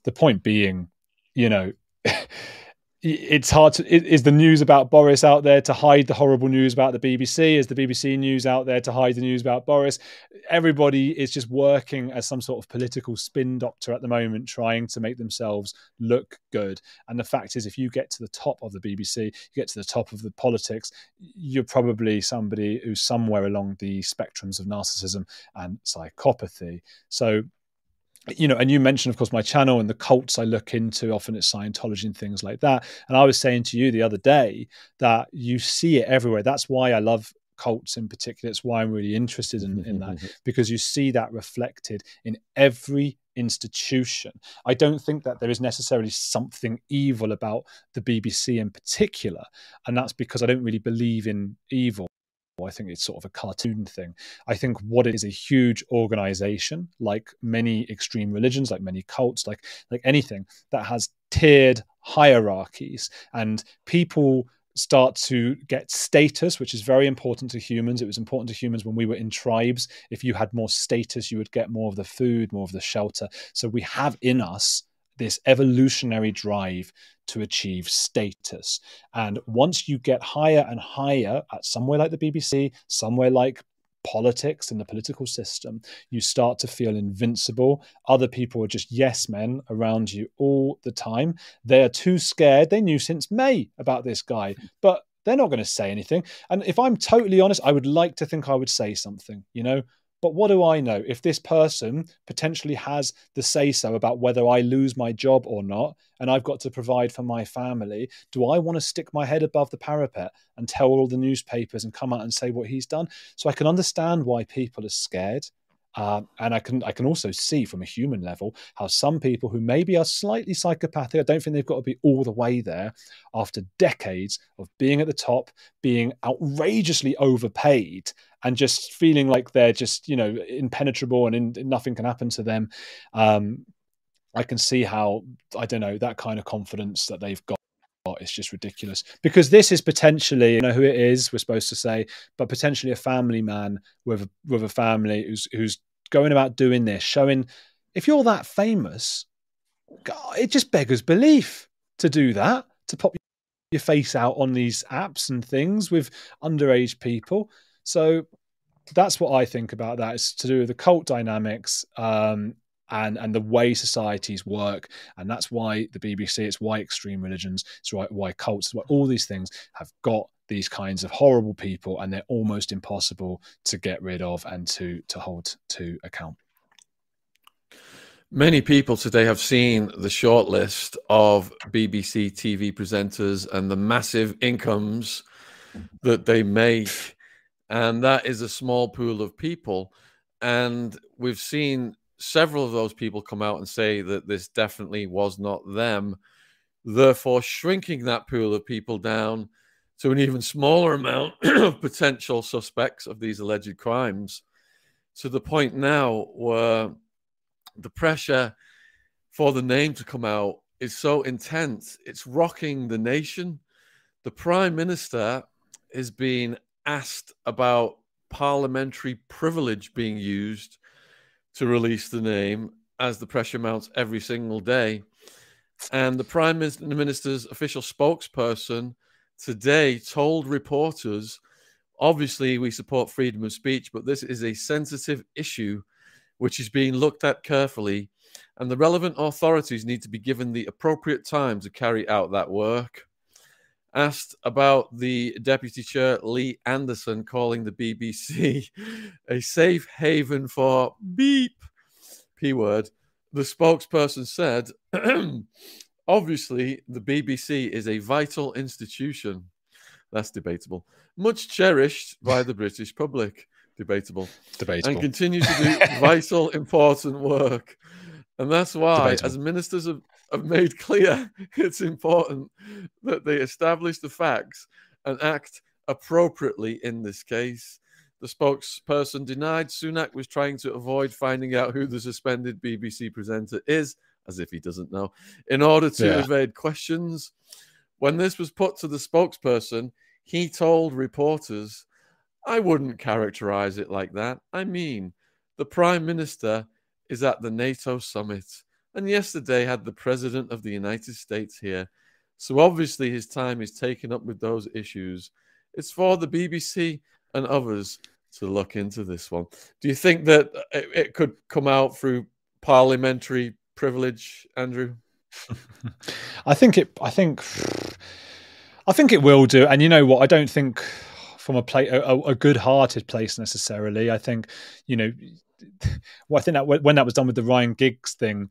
The point being, you know, it's hard to is the news about Boris out there to hide the horrible news about the BBC is the BBC news out there to hide the news about Boris? Everybody is just working as some sort of political spin doctor at the moment trying to make themselves look good. And the fact is if you get to the top of the BBC you get to the top of the politics you're probably somebody who's somewhere along the spectrums of narcissism and psychopathy. So you know, and you mentioned, of course, my channel and the cults I look into. Often it's Scientology and things like that. And I was saying to you the other day that you see it everywhere. That's why I love cults in particular. It's why I'm really interested in, in that mm-hmm. because you see that reflected in every institution. I don't think that there is necessarily something evil about the BBC in particular. And that's because I don't really believe in evil. I think it's sort of a cartoon thing. I think what it is a huge organization, like many extreme religions, like many cults, like like anything that has tiered hierarchies and people start to get status, which is very important to humans. It was important to humans when we were in tribes. If you had more status, you would get more of the food, more of the shelter. So we have in us this evolutionary drive to achieve status. And once you get higher and higher at somewhere like the BBC, somewhere like politics and the political system, you start to feel invincible. Other people are just yes men around you all the time. They are too scared. They knew since May about this guy, hmm. but they're not going to say anything. And if I'm totally honest, I would like to think I would say something, you know, but what do I know? If this person potentially has the say so about whether I lose my job or not, and I've got to provide for my family, do I want to stick my head above the parapet and tell all the newspapers and come out and say what he's done? So I can understand why people are scared. Uh, and I can I can also see from a human level how some people who maybe are slightly psychopathic, I don't think they've got to be all the way there, after decades of being at the top, being outrageously overpaid, and just feeling like they're just you know impenetrable and in, nothing can happen to them. Um, I can see how I don't know that kind of confidence that they've got it's just ridiculous because this is potentially you know who it is we're supposed to say but potentially a family man with a, with a family who's who's going about doing this showing if you're that famous God, it just beggars belief to do that to pop your face out on these apps and things with underage people so that's what I think about that. It's to do with the cult dynamics um, and and the way societies work, and that's why the BBC, it's why extreme religions, it's why why cults, why all these things have got these kinds of horrible people, and they're almost impossible to get rid of and to to hold to account. Many people today have seen the shortlist of BBC TV presenters and the massive incomes that they make and that is a small pool of people. And we've seen several of those people come out and say that this definitely was not them, therefore shrinking that pool of people down to an even smaller amount of potential suspects of these alleged crimes to the point now where the pressure for the name to come out is so intense, it's rocking the nation. The prime minister is being asked about parliamentary privilege being used to release the name as the pressure mounts every single day. And the Prime Minister's official spokesperson today told reporters obviously, we support freedom of speech, but this is a sensitive issue which is being looked at carefully. And the relevant authorities need to be given the appropriate time to carry out that work asked about the deputy chair Lee Anderson calling the BBC a safe haven for beep p word. The spokesperson said, "Obviously, the BBC is a vital institution. That's debatable. Much cherished by the British public. Debatable. Debatable. And continues to do vital, important work." And that's why, Debatable. as ministers of have made clear it's important that they establish the facts and act appropriately in this case. The spokesperson denied Sunak was trying to avoid finding out who the suspended BBC presenter is, as if he doesn't know, in order to yeah. evade questions. When this was put to the spokesperson, he told reporters, I wouldn't characterize it like that. I mean, the Prime Minister is at the NATO summit and yesterday had the President of the United States here. So obviously his time is taken up with those issues. It's for the BBC and others to look into this one. Do you think that uh, it, it could come out through parliamentary privilege, Andrew? I think it. I think. I think it will do. And you know what? I don't think from a play a, a good-hearted place necessarily. I think you know. Well, I think that when that was done with the Ryan Giggs thing,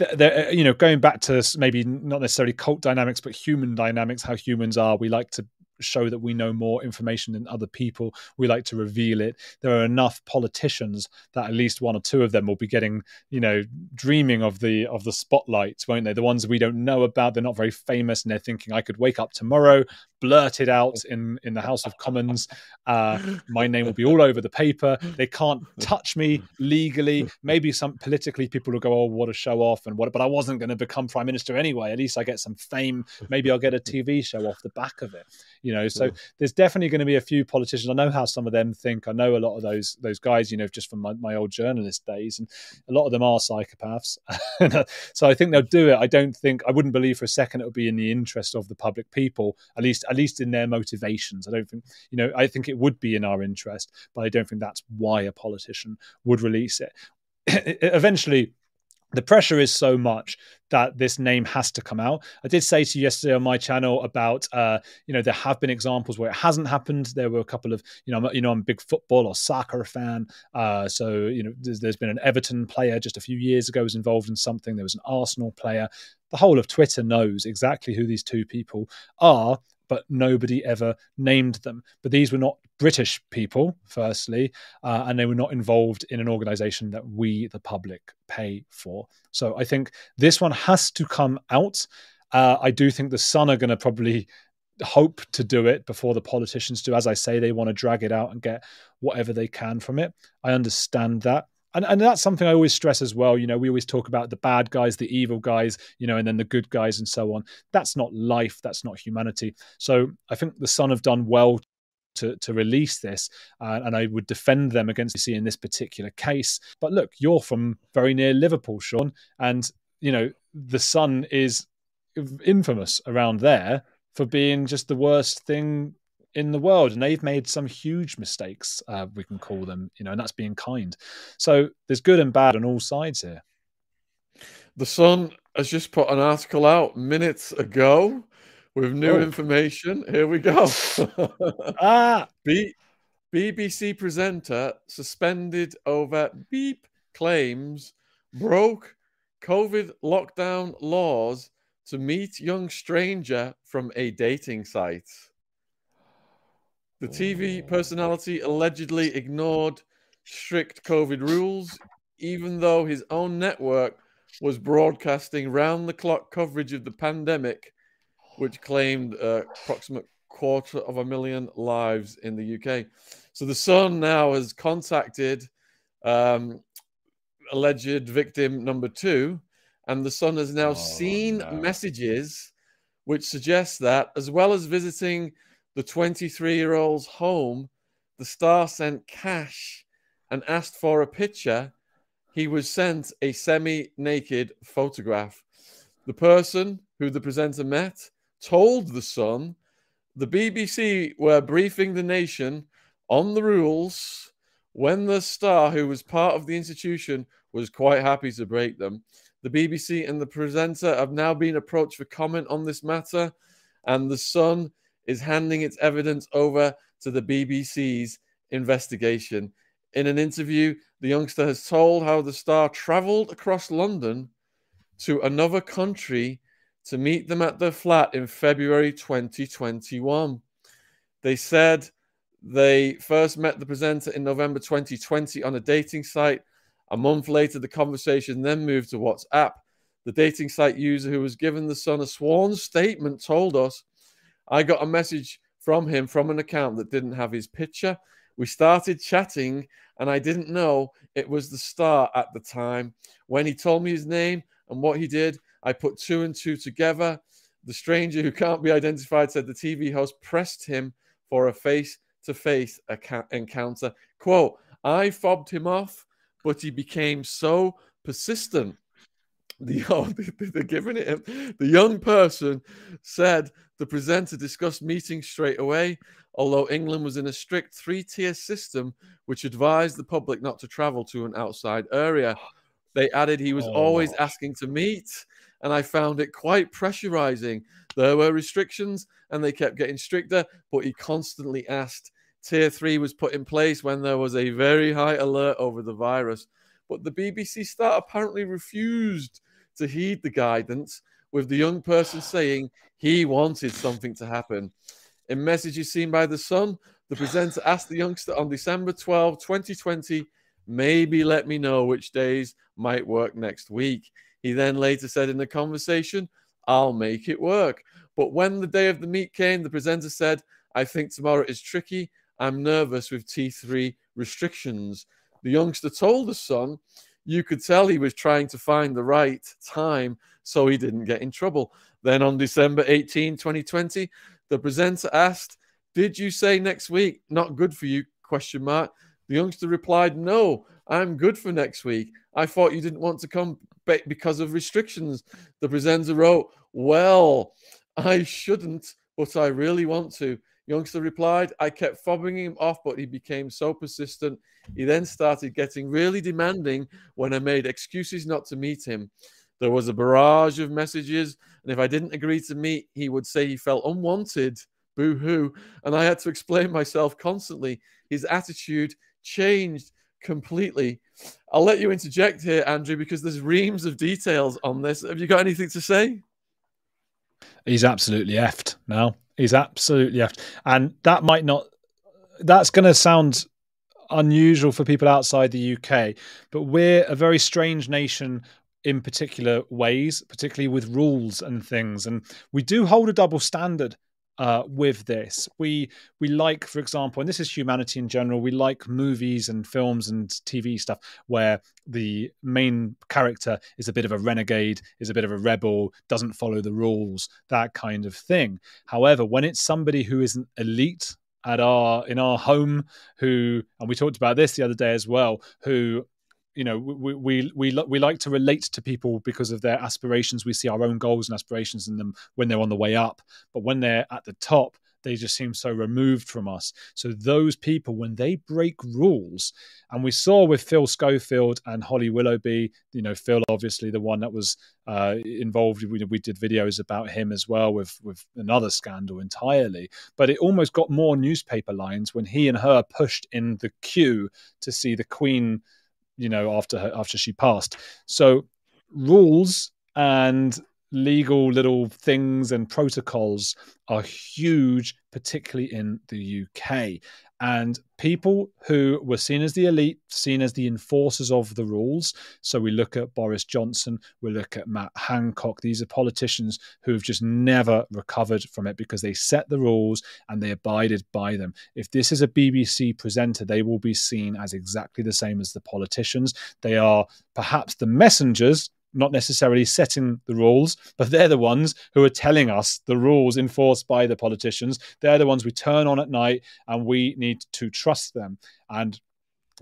uh, you know, going back to maybe not necessarily cult dynamics, but human dynamics, how humans are. We like to show that we know more information than other people. We like to reveal it. There are enough politicians that at least one or two of them will be getting, you know, dreaming of the of the spotlight, won't they? The ones we don't know about, they're not very famous, and they're thinking, I could wake up tomorrow, blurt it out in in the House of Commons. Uh, my name will be all over the paper. They can't touch me legally. Maybe some politically people will go, oh, what a show off and what. But I wasn't going to become prime minister anyway. At least I get some fame. Maybe I'll get a TV show off the back of it. You know, so there's definitely going to be a few politicians. I know how some of them think. I know a lot of those those guys. You know, just from my, my old journalist days, and a lot of them are psychopaths. so I think they'll do it. I don't think I wouldn't believe for a second it would be in the interest of the public people. At least at least in their motivations. I don't think you know. I think it would be in our interest, but I don't think that's why a politician would release it. Eventually, the pressure is so much that this name has to come out. I did say to you yesterday on my channel about, uh, you know, there have been examples where it hasn't happened. There were a couple of, you know, I'm, you know, I'm a big football or soccer fan. Uh, so, you know, there's, there's been an Everton player just a few years ago was involved in something. There was an Arsenal player. The whole of Twitter knows exactly who these two people are but nobody ever named them. But these were not British people, firstly, uh, and they were not involved in an organization that we, the public, pay for. So I think this one has to come out. Uh, I do think the Sun are going to probably hope to do it before the politicians do. As I say, they want to drag it out and get whatever they can from it. I understand that and and that's something I always stress as well. You know, we always talk about the bad guys, the evil guys, you know, and then the good guys and so on. That's not life. That's not humanity. So I think the Sun have done well to, to release this, uh, and I would defend them against DC in this particular case. But look, you're from very near Liverpool, Sean, and you know the Sun is infamous around there for being just the worst thing in the world, and they've made some huge mistakes. Uh, we can call them, you know, and that's being kind. So there's good and bad on all sides here. The Sun has just put an article out minutes ago with new oh. information. Here we go. ah, B- BBC presenter suspended over beep claims broke COVID lockdown laws to meet young stranger from a dating site. The TV personality allegedly ignored strict COVID rules, even though his own network was broadcasting round the clock coverage of the pandemic, which claimed uh, approximate quarter of a million lives in the UK. So the Sun now has contacted um, alleged victim number two, and the Sun has now oh, seen no. messages which suggest that, as well as visiting the 23 year old's home, the star sent cash and asked for a picture. He was sent a semi naked photograph. The person who the presenter met told The Sun the BBC were briefing the nation on the rules when the star, who was part of the institution, was quite happy to break them. The BBC and the presenter have now been approached for comment on this matter, and The Sun is handing its evidence over to the BBC's investigation. In an interview, the youngster has told how the star traveled across London to another country to meet them at their flat in February 2021. They said they first met the presenter in November 2020 on a dating site. A month later, the conversation then moved to WhatsApp. The dating site user who was given the Sun a sworn statement told us I got a message from him from an account that didn't have his picture. We started chatting, and I didn't know it was the star at the time. When he told me his name and what he did, I put two and two together. The stranger who can't be identified said the TV host pressed him for a face to face encounter. Quote, I fobbed him off, but he became so persistent the oh, they're giving it him. The young person said the presenter discussed meeting straight away, although England was in a strict three-tier system which advised the public not to travel to an outside area. They added he was oh. always asking to meet, and I found it quite pressurizing. There were restrictions, and they kept getting stricter, but he constantly asked. Tier three was put in place when there was a very high alert over the virus. But the BBC star apparently refused to heed the guidance, with the young person saying he wanted something to happen. In messages seen by The Sun, the presenter asked the youngster on December 12, 2020, maybe let me know which days might work next week. He then later said in the conversation, I'll make it work. But when the day of the meet came, the presenter said, I think tomorrow is tricky. I'm nervous with T3 restrictions. The youngster told the Sun, you could tell he was trying to find the right time so he didn't get in trouble. Then on December 18, 2020, the presenter asked, Did you say next week? Not good for you? Question mark. The youngster replied, No, I'm good for next week. I thought you didn't want to come because of restrictions. The presenter wrote, Well, I shouldn't, but I really want to. Youngster replied, I kept fobbing him off, but he became so persistent. He then started getting really demanding when I made excuses not to meet him. There was a barrage of messages, and if I didn't agree to meet, he would say he felt unwanted. Boo hoo. And I had to explain myself constantly. His attitude changed completely. I'll let you interject here, Andrew, because there's reams of details on this. Have you got anything to say? He's absolutely effed now. He's absolutely effed. And that might not, that's going to sound unusual for people outside the UK, but we're a very strange nation in particular ways, particularly with rules and things. And we do hold a double standard uh, with this. We we like, for example, and this is humanity in general. We like movies and films and TV stuff where the main character is a bit of a renegade, is a bit of a rebel, doesn't follow the rules, that kind of thing. However, when it's somebody who is an elite at our in our home, who and we talked about this the other day as well, who you know we we we we like to relate to people because of their aspirations. We see our own goals and aspirations in them when they're on the way up. But when they're at the top they just seem so removed from us. So those people when they break rules and we saw with phil schofield and holly willoughby you know phil obviously the one that was uh, involved we, we did videos about him as well with with another scandal entirely. But it almost got more newspaper lines when he and her pushed in the queue to see the queen you know after her after she passed. So rules and legal little things and protocols are huge particularly in the UK and people who were seen as the elite, seen as the enforcers of the rules. So we look at Boris Johnson, we look at Matt Hancock. These are politicians who have just never recovered from it because they set the rules and they abided by them. If this is a BBC presenter, they will be seen as exactly the same as the politicians. They are perhaps the messengers not necessarily setting the rules, but they're the ones who are telling us the rules enforced by the politicians. They're the ones we turn on at night, and we need to trust them. And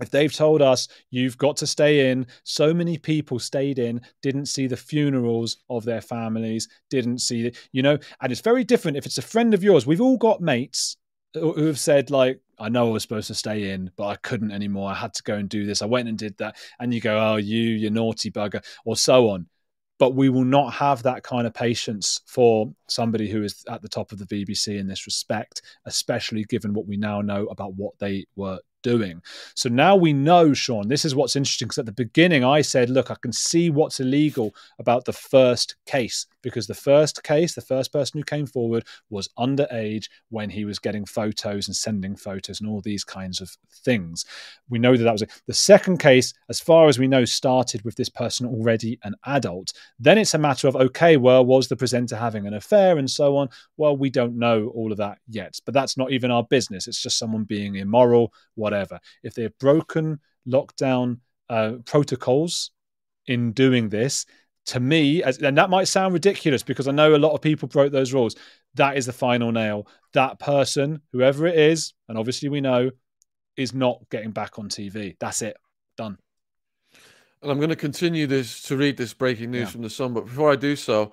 if they've told us you've got to stay in, so many people stayed in, didn't see the funerals of their families, didn't see the, you know, and it's very different if it's a friend of yours. We've all got mates who have said like I know I was supposed to stay in, but I couldn't anymore. I had to go and do this. I went and did that. And you go, oh, you, you naughty bugger, or so on. But we will not have that kind of patience for somebody who is at the top of the BBC in this respect, especially given what we now know about what they were doing. So now we know, Sean, this is what's interesting because at the beginning I said, look, I can see what's illegal about the first case because the first case, the first person who came forward was underage when he was getting photos and sending photos and all these kinds of things. We know that that was a, the second case, as far as we know, started with this person already an adult. Then it's a matter of, okay, well, was the presenter having an affair and so on? Well, we don't know all of that yet, but that's not even our business. It's just someone being immoral, whatever. If they've broken lockdown uh, protocols in doing this, to me, as, and that might sound ridiculous because I know a lot of people broke those rules. That is the final nail. That person, whoever it is, and obviously we know, is not getting back on TV. That's it. Done. And I'm going to continue this to read this breaking news yeah. from the Sun. But before I do so,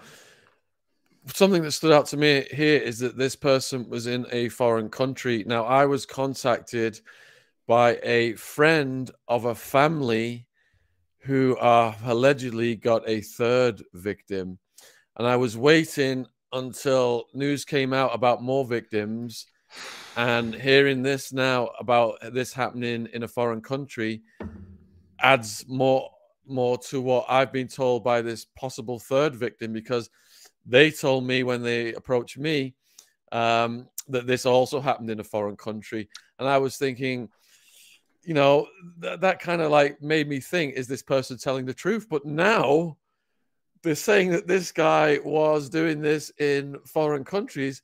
something that stood out to me here is that this person was in a foreign country. Now, I was contacted by a friend of a family who uh, allegedly got a third victim. And I was waiting until news came out about more victims. And hearing this now about this happening in a foreign country adds more more to what I've been told by this possible third victim because they told me when they approached me um, that this also happened in a foreign country. And I was thinking, you know, th- that kind of like made me think, is this person telling the truth? But now they're saying that this guy was doing this in foreign countries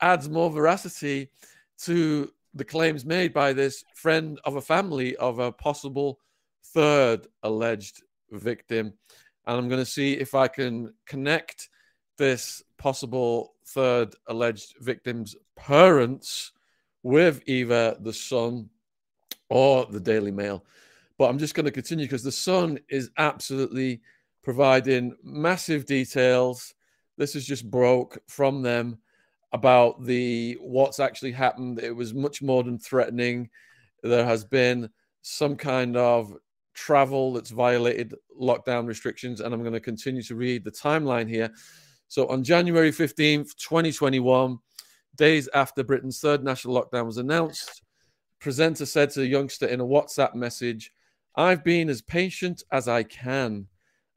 adds more veracity to the claims made by this friend of a family of a possible third alleged victim. And I'm going to see if I can connect this possible third alleged victim's parents with either the Sun or the Daily Mail. But I'm just going to continue because the Sun is absolutely providing massive details. This is just broke from them about the what's actually happened. It was much more than threatening. There has been some kind of travel that's violated lockdown restrictions, and I'm going to continue to read the timeline here. So on January 15th, 2021, days after Britain's third national lockdown was announced, presenter said to the youngster in a WhatsApp message, I've been as patient as I can.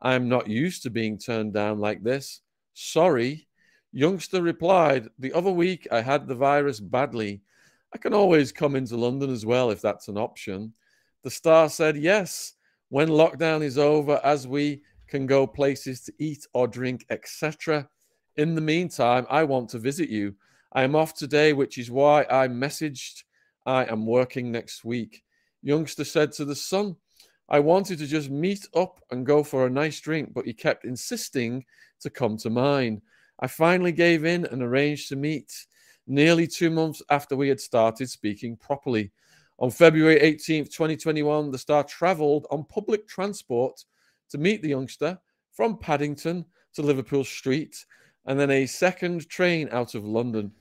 I'm not used to being turned down like this. Sorry. Youngster replied, The other week I had the virus badly. I can always come into London as well if that's an option. The star said, Yes, when lockdown is over, as we can go places to eat or drink, etc. In the meantime, I want to visit you. I am off today, which is why I messaged I am working next week. Youngster said to the Sun, I wanted to just meet up and go for a nice drink, but he kept insisting to come to mine. I finally gave in and arranged to meet nearly two months after we had started speaking properly. On February 18th, 2021, the star traveled on public transport to meet the youngster from Paddington to Liverpool Street and then a second train out of London.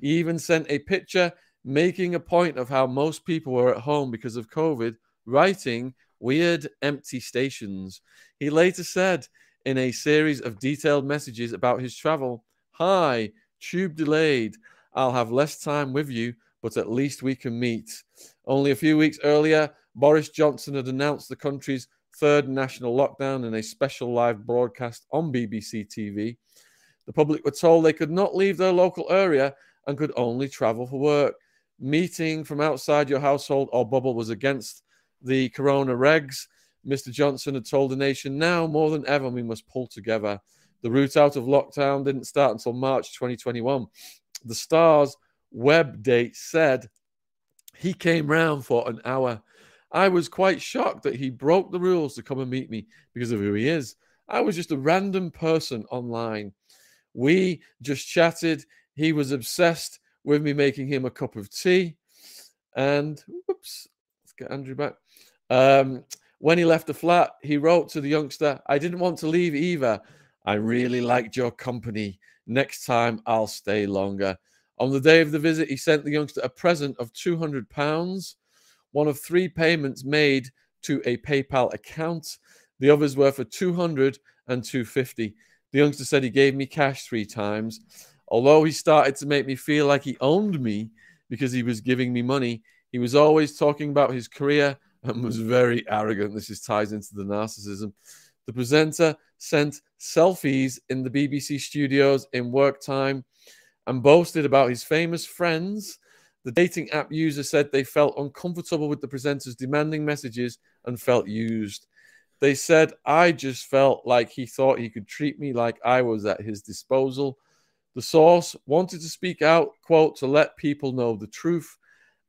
He even sent a picture making a point of how most people were at home because of COVID, writing weird empty stations. He later said, in a series of detailed messages about his travel. Hi, tube delayed. I'll have less time with you, but at least we can meet. Only a few weeks earlier, Boris Johnson had announced the country's third national lockdown in a special live broadcast on BBC TV. The public were told they could not leave their local area and could only travel for work. Meeting from outside your household or bubble was against the corona regs Mr. Johnson had told the nation now more than ever we must pull together. The route out of lockdown didn't start until March 2021. The Star's web date said he came round for an hour. I was quite shocked that he broke the rules to come and meet me because of who he is. I was just a random person online. We just chatted. He was obsessed with me making him a cup of tea. And whoops, let's get Andrew back. Um, when he left the flat, he wrote to the youngster, I didn't want to leave either. I really liked your company. Next time, I'll stay longer. On the day of the visit, he sent the youngster a present of £200, one of three payments made to a PayPal account. The others were for 200 and 250. The youngster said he gave me cash three times. Although he started to make me feel like he owned me because he was giving me money, he was always talking about his career and was very arrogant. This is ties into the narcissism. The presenter sent selfies in the BBC studios in work time and boasted about his famous friends. The dating app user said they felt uncomfortable with the presenter's demanding messages and felt used. They said, I just felt like he thought he could treat me like I was at his disposal. The source wanted to speak out, quote, to let people know the truth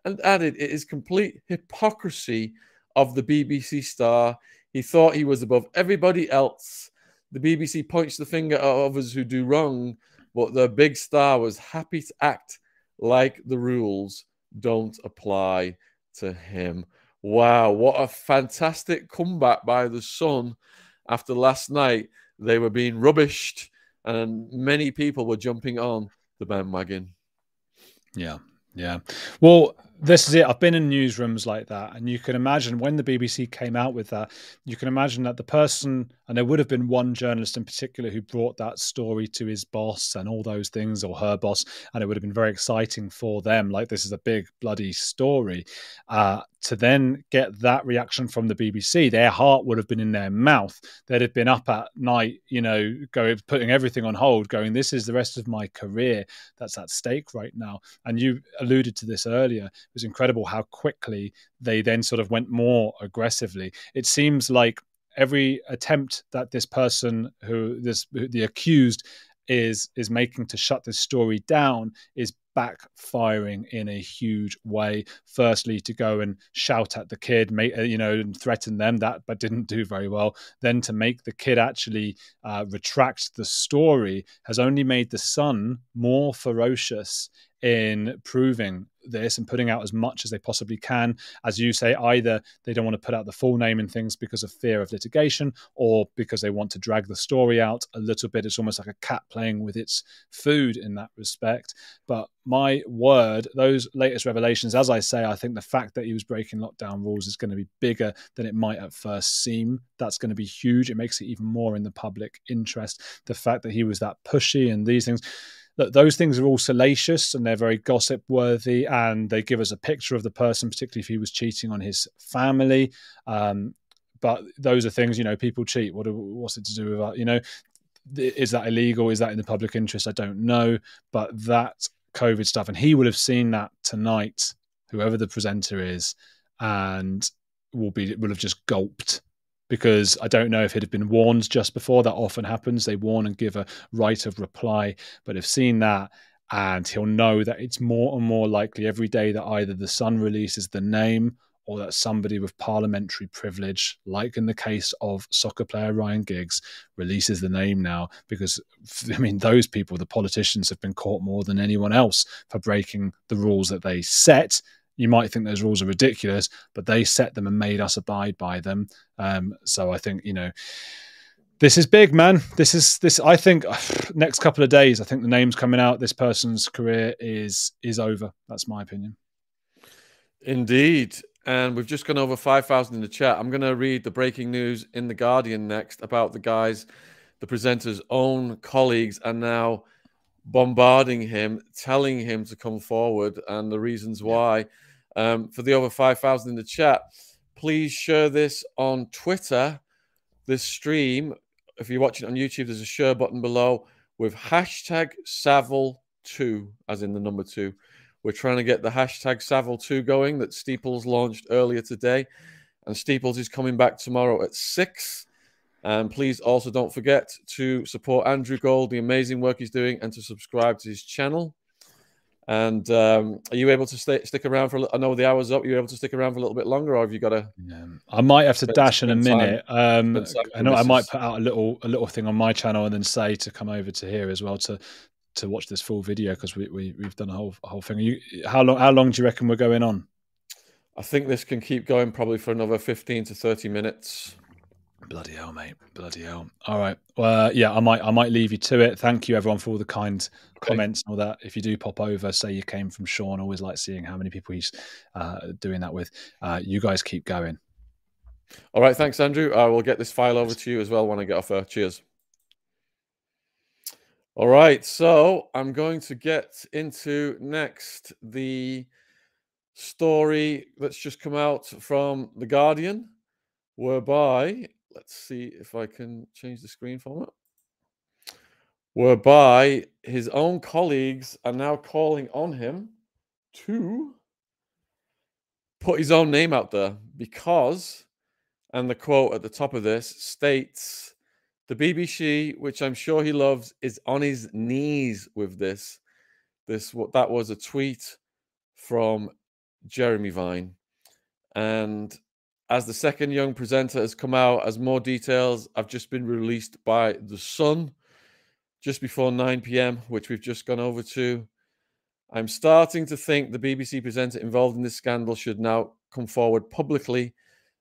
and added it is complete hypocrisy of the BBC star. He thought he was above everybody else. The BBC points the finger at others who do wrong, but the big star was happy to act like the rules don't apply to him. Wow, what a fantastic comeback by the Sun after last night. They were being rubbished, and many people were jumping on the bandwagon. Yeah, yeah. Well, this is it. I've been in newsrooms like that, and you can imagine when the BBC came out with that, you can imagine that the person, and there would have been one journalist in particular who brought that story to his boss and all those things, or her boss, and it would have been very exciting for them. Like, this is a big bloody story. Uh, to then get that reaction from the BBC, their heart would have been in their mouth. They'd have been up at night, you know, going putting everything on hold, going, "This is the rest of my career that's at stake right now." And you alluded to this earlier. Was incredible how quickly they then sort of went more aggressively. It seems like every attempt that this person who this the accused is is making to shut this story down is backfiring in a huge way. Firstly, to go and shout at the kid, make, uh, you know, and threaten them that, but didn't do very well. Then to make the kid actually uh, retract the story has only made the Sun more ferocious in proving this and putting out as much as they possibly can. As you say, either they don't want to put out the full name and things because of fear of litigation or because they want to drag the story out a little bit. It's almost like a cat playing with its food in that respect. But my word, those latest revelations, as I say, I think the fact that he was breaking lockdown rules is going to be bigger than it might at first seem. That's going to be huge. It makes it even more in the public interest. The fact that he was that pushy and these things those things are all salacious and they're very gossip worthy and they give us a picture of the person particularly if he was cheating on his family. Um, but those are things you know people cheat. What what's it to do with that you know? Is that illegal? Is that in the public interest? I don't know. But that covid stuff and he would have seen that tonight whoever the presenter is and will be will have just gulped because I don't know if it had been warned just before. That often happens. They warn and give a right of reply, but have seen that, and he'll know that it's more and more likely every day that either the Sun releases the name or that somebody with parliamentary privilege, like in the case of soccer player Ryan Giggs, releases the name now because, I mean, those people, the politicians, have been caught more than anyone else for breaking the rules that they set you might think those rules are ridiculous, but they set them and made us abide by them. Um, so I think you know this is big, man. This is this. I think next couple of days, I think the name's coming out. This person's career is is over. That's my opinion. Indeed. And we've just gone over 5,000 in the chat. I'm going to read the breaking news in The Guardian next about the guys, the presenter's own colleagues are now bombarding him, telling him to come forward and the reasons why. Um, for the over 5,000 in the chat, please share this on Twitter, this stream. If you're watching on YouTube, there's a share button below with hashtag Savile2, as in the number two. We're trying to get the hashtag Savile2 going that Steeples launched earlier today. And Steeples is coming back tomorrow at 6. And please also don't forget to support Andrew Gold, the amazing work he's doing, and to subscribe to his channel. And um, are you able to stay, stick around for? I know the hour's up. Are you able to stick around for a little bit longer, or have you got to? Yeah. I might have to dash in a minute. Um, I know I might put out a little a little thing on my channel and then say to come over to here as well to to watch this full video because we, we we've done a whole a whole thing. You, how long how long do you reckon we're going on? I think this can keep going probably for another fifteen to thirty minutes. Bloody hell, mate! Bloody hell! All right. Well, uh, yeah, I might, I might leave you to it. Thank you, everyone, for all the kind okay. comments and all that. If you do pop over, say you came from Sean. Always like seeing how many people he's uh, doing that with. Uh, you guys keep going. All right. Thanks, Andrew. I will get this file over to you as well when I get off. Uh, cheers. All right. So I'm going to get into next the story that's just come out from the Guardian, whereby let's see if I can change the screen format. Whereby his own colleagues are now calling on him to put his own name out there because, and the quote at the top of this states, the BBC, which I'm sure he loves, is on his knees with this. This what that was a tweet from Jeremy Vine. And as the second young presenter has come out, as more details have just been released by The Sun just before 9 p.m., which we've just gone over to. I'm starting to think the BBC presenter involved in this scandal should now come forward publicly.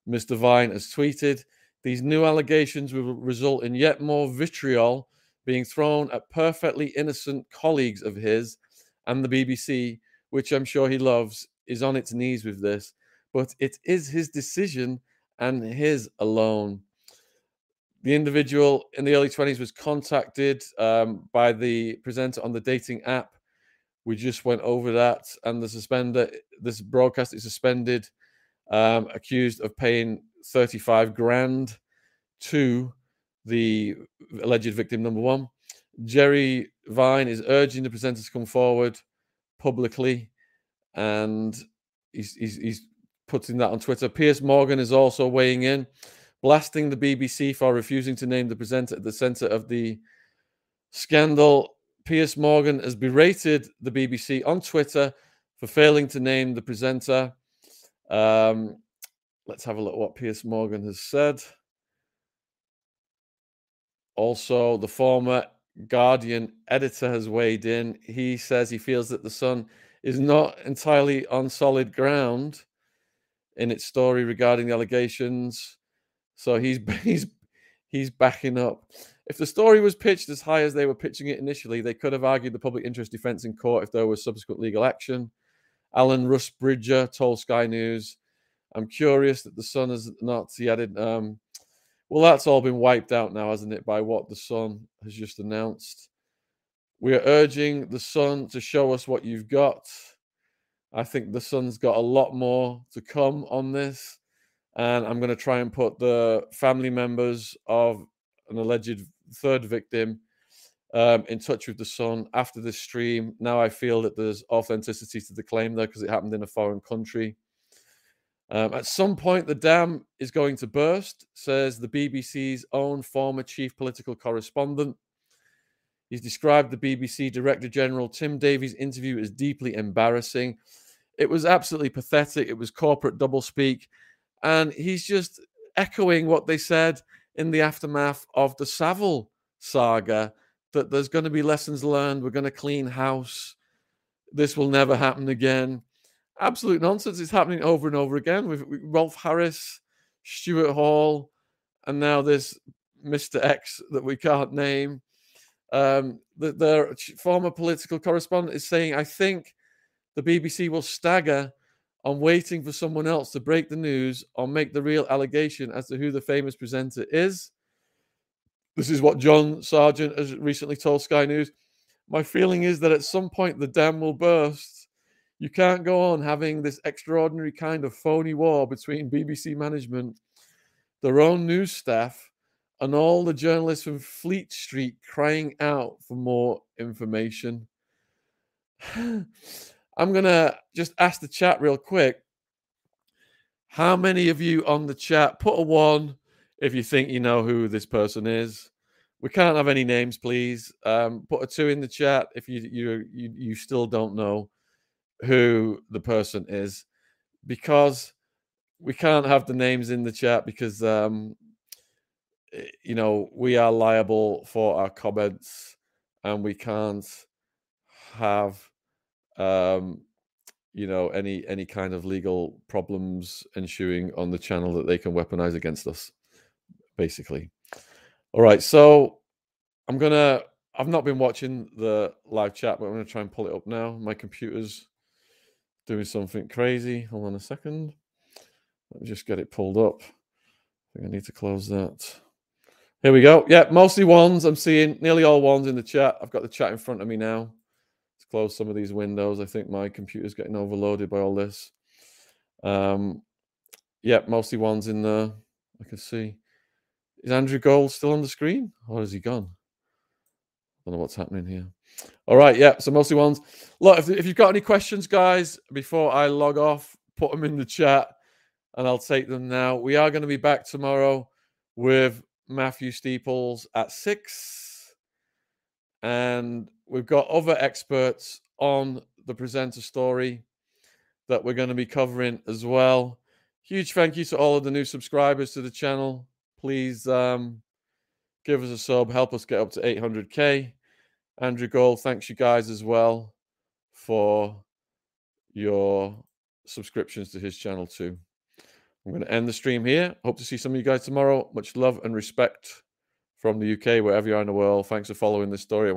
Mr. Vine has tweeted these new allegations will result in yet more vitriol being thrown at perfectly innocent colleagues of his, and the BBC, which I'm sure he loves, is on its knees with this but it is his decision and his alone. The individual in the early 20s was contacted um, by the presenter on the dating app. We just went over that, and the suspender, this broadcast is suspended um, accused of paying 35 grand to the alleged victim number one. Jerry Vine is urging the presenter to come forward publicly, and he's, he's, he's putting that on Twitter. Piers Morgan is also weighing in, blasting the BBC for refusing to name the presenter at the center of the scandal. Piers Morgan has berated the BBC on Twitter for failing to name the presenter. Um, let's have a look at what Piers Morgan has said. Also, the former Guardian editor has weighed in. He says he feels that the Sun is not entirely on solid ground in its story regarding the allegations. So he's he's he's backing up. If the story was pitched as high as they were pitching it initially, they could have argued the public interest defense in court if there was subsequent legal action. Alan Rusbridger told Sky News, "I'm curious that the Sun has not." He added, um, "Well, that's all been wiped out now, hasn't it, by what the Sun has just announced? We are urging the Sun to show us what you've got." I think the Sun's got a lot more to come on this. And I'm going to try and put the family members of an alleged third victim um, in touch with the Sun after this stream. Now I feel that there's authenticity to the claim there because it happened in a foreign country. Um, at some point, the dam is going to burst, says the BBC's own former chief political correspondent. He's described the BBC Director General Tim Davie's interview as deeply embarrassing. It was absolutely pathetic. It was corporate doublespeak. And he's just echoing what they said in the aftermath of the Savile saga that there's going to be lessons learned. We're going to clean house. This will never happen again. Absolute nonsense. It's happening over and over again with Rolf Harris, Stuart Hall, and now this Mr. X that we can't name. Um, the, their former political correspondent is saying, I think the BBC will stagger on waiting for someone else to break the news or make the real allegation as to who the famous presenter is. This is what John Sergeant has recently told Sky News. My feeling is that at some point the dam will burst. You can't go on having this extraordinary kind of phony war between BBC management, their own news staff, and all the journalists from Fleet Street crying out for more information. I'm going to just ask the chat real quick. How many of you on the chat put a one if you think you know who this person is? We can't have any names, please. Um, put a two in the chat if you you you, you still don't know who the person is, because we can't have the names in the chat because um, eh, you know we are liable for our comments and we can't have um, you know, any any kind of legal problems ensuing on the channel that they can weaponize against us, basically. All right, so I'm gonna. I've not been watching the live chat, but I'm gonna try and pull it up now. My computer's doing something crazy. Hold on a second. Let me just get it pulled up. I think I need to close that. Here we go. Yeah, mostly ones. I'm seeing nearly all ones in the chat. I've got the chat in front of me now close some of these windows. I think my computer's getting overloaded by all this. Um, yeah, mostly ones in there. I can see. Is Andrew Gold still on the screen or has he gone? I don't know what's happening here. All right, yeah. So mostly ones. Look, if, if you've got any questions, guys, before I log off, put them in the chat and I'll take them now. We are going to be back tomorrow with Matthew Steeples at six. And We've got other experts on the presenter story that we're going to be covering as well. Huge thank you to all of the new subscribers to the channel. Please um, give us a sub, help us get up to 800k. Andrew Gold, thanks you guys as well for your subscriptions to his channel too. I'm going to end the stream here. Hope to see some of you guys tomorrow. Much love and respect from the UK, wherever you are in the world. Thanks for following this story.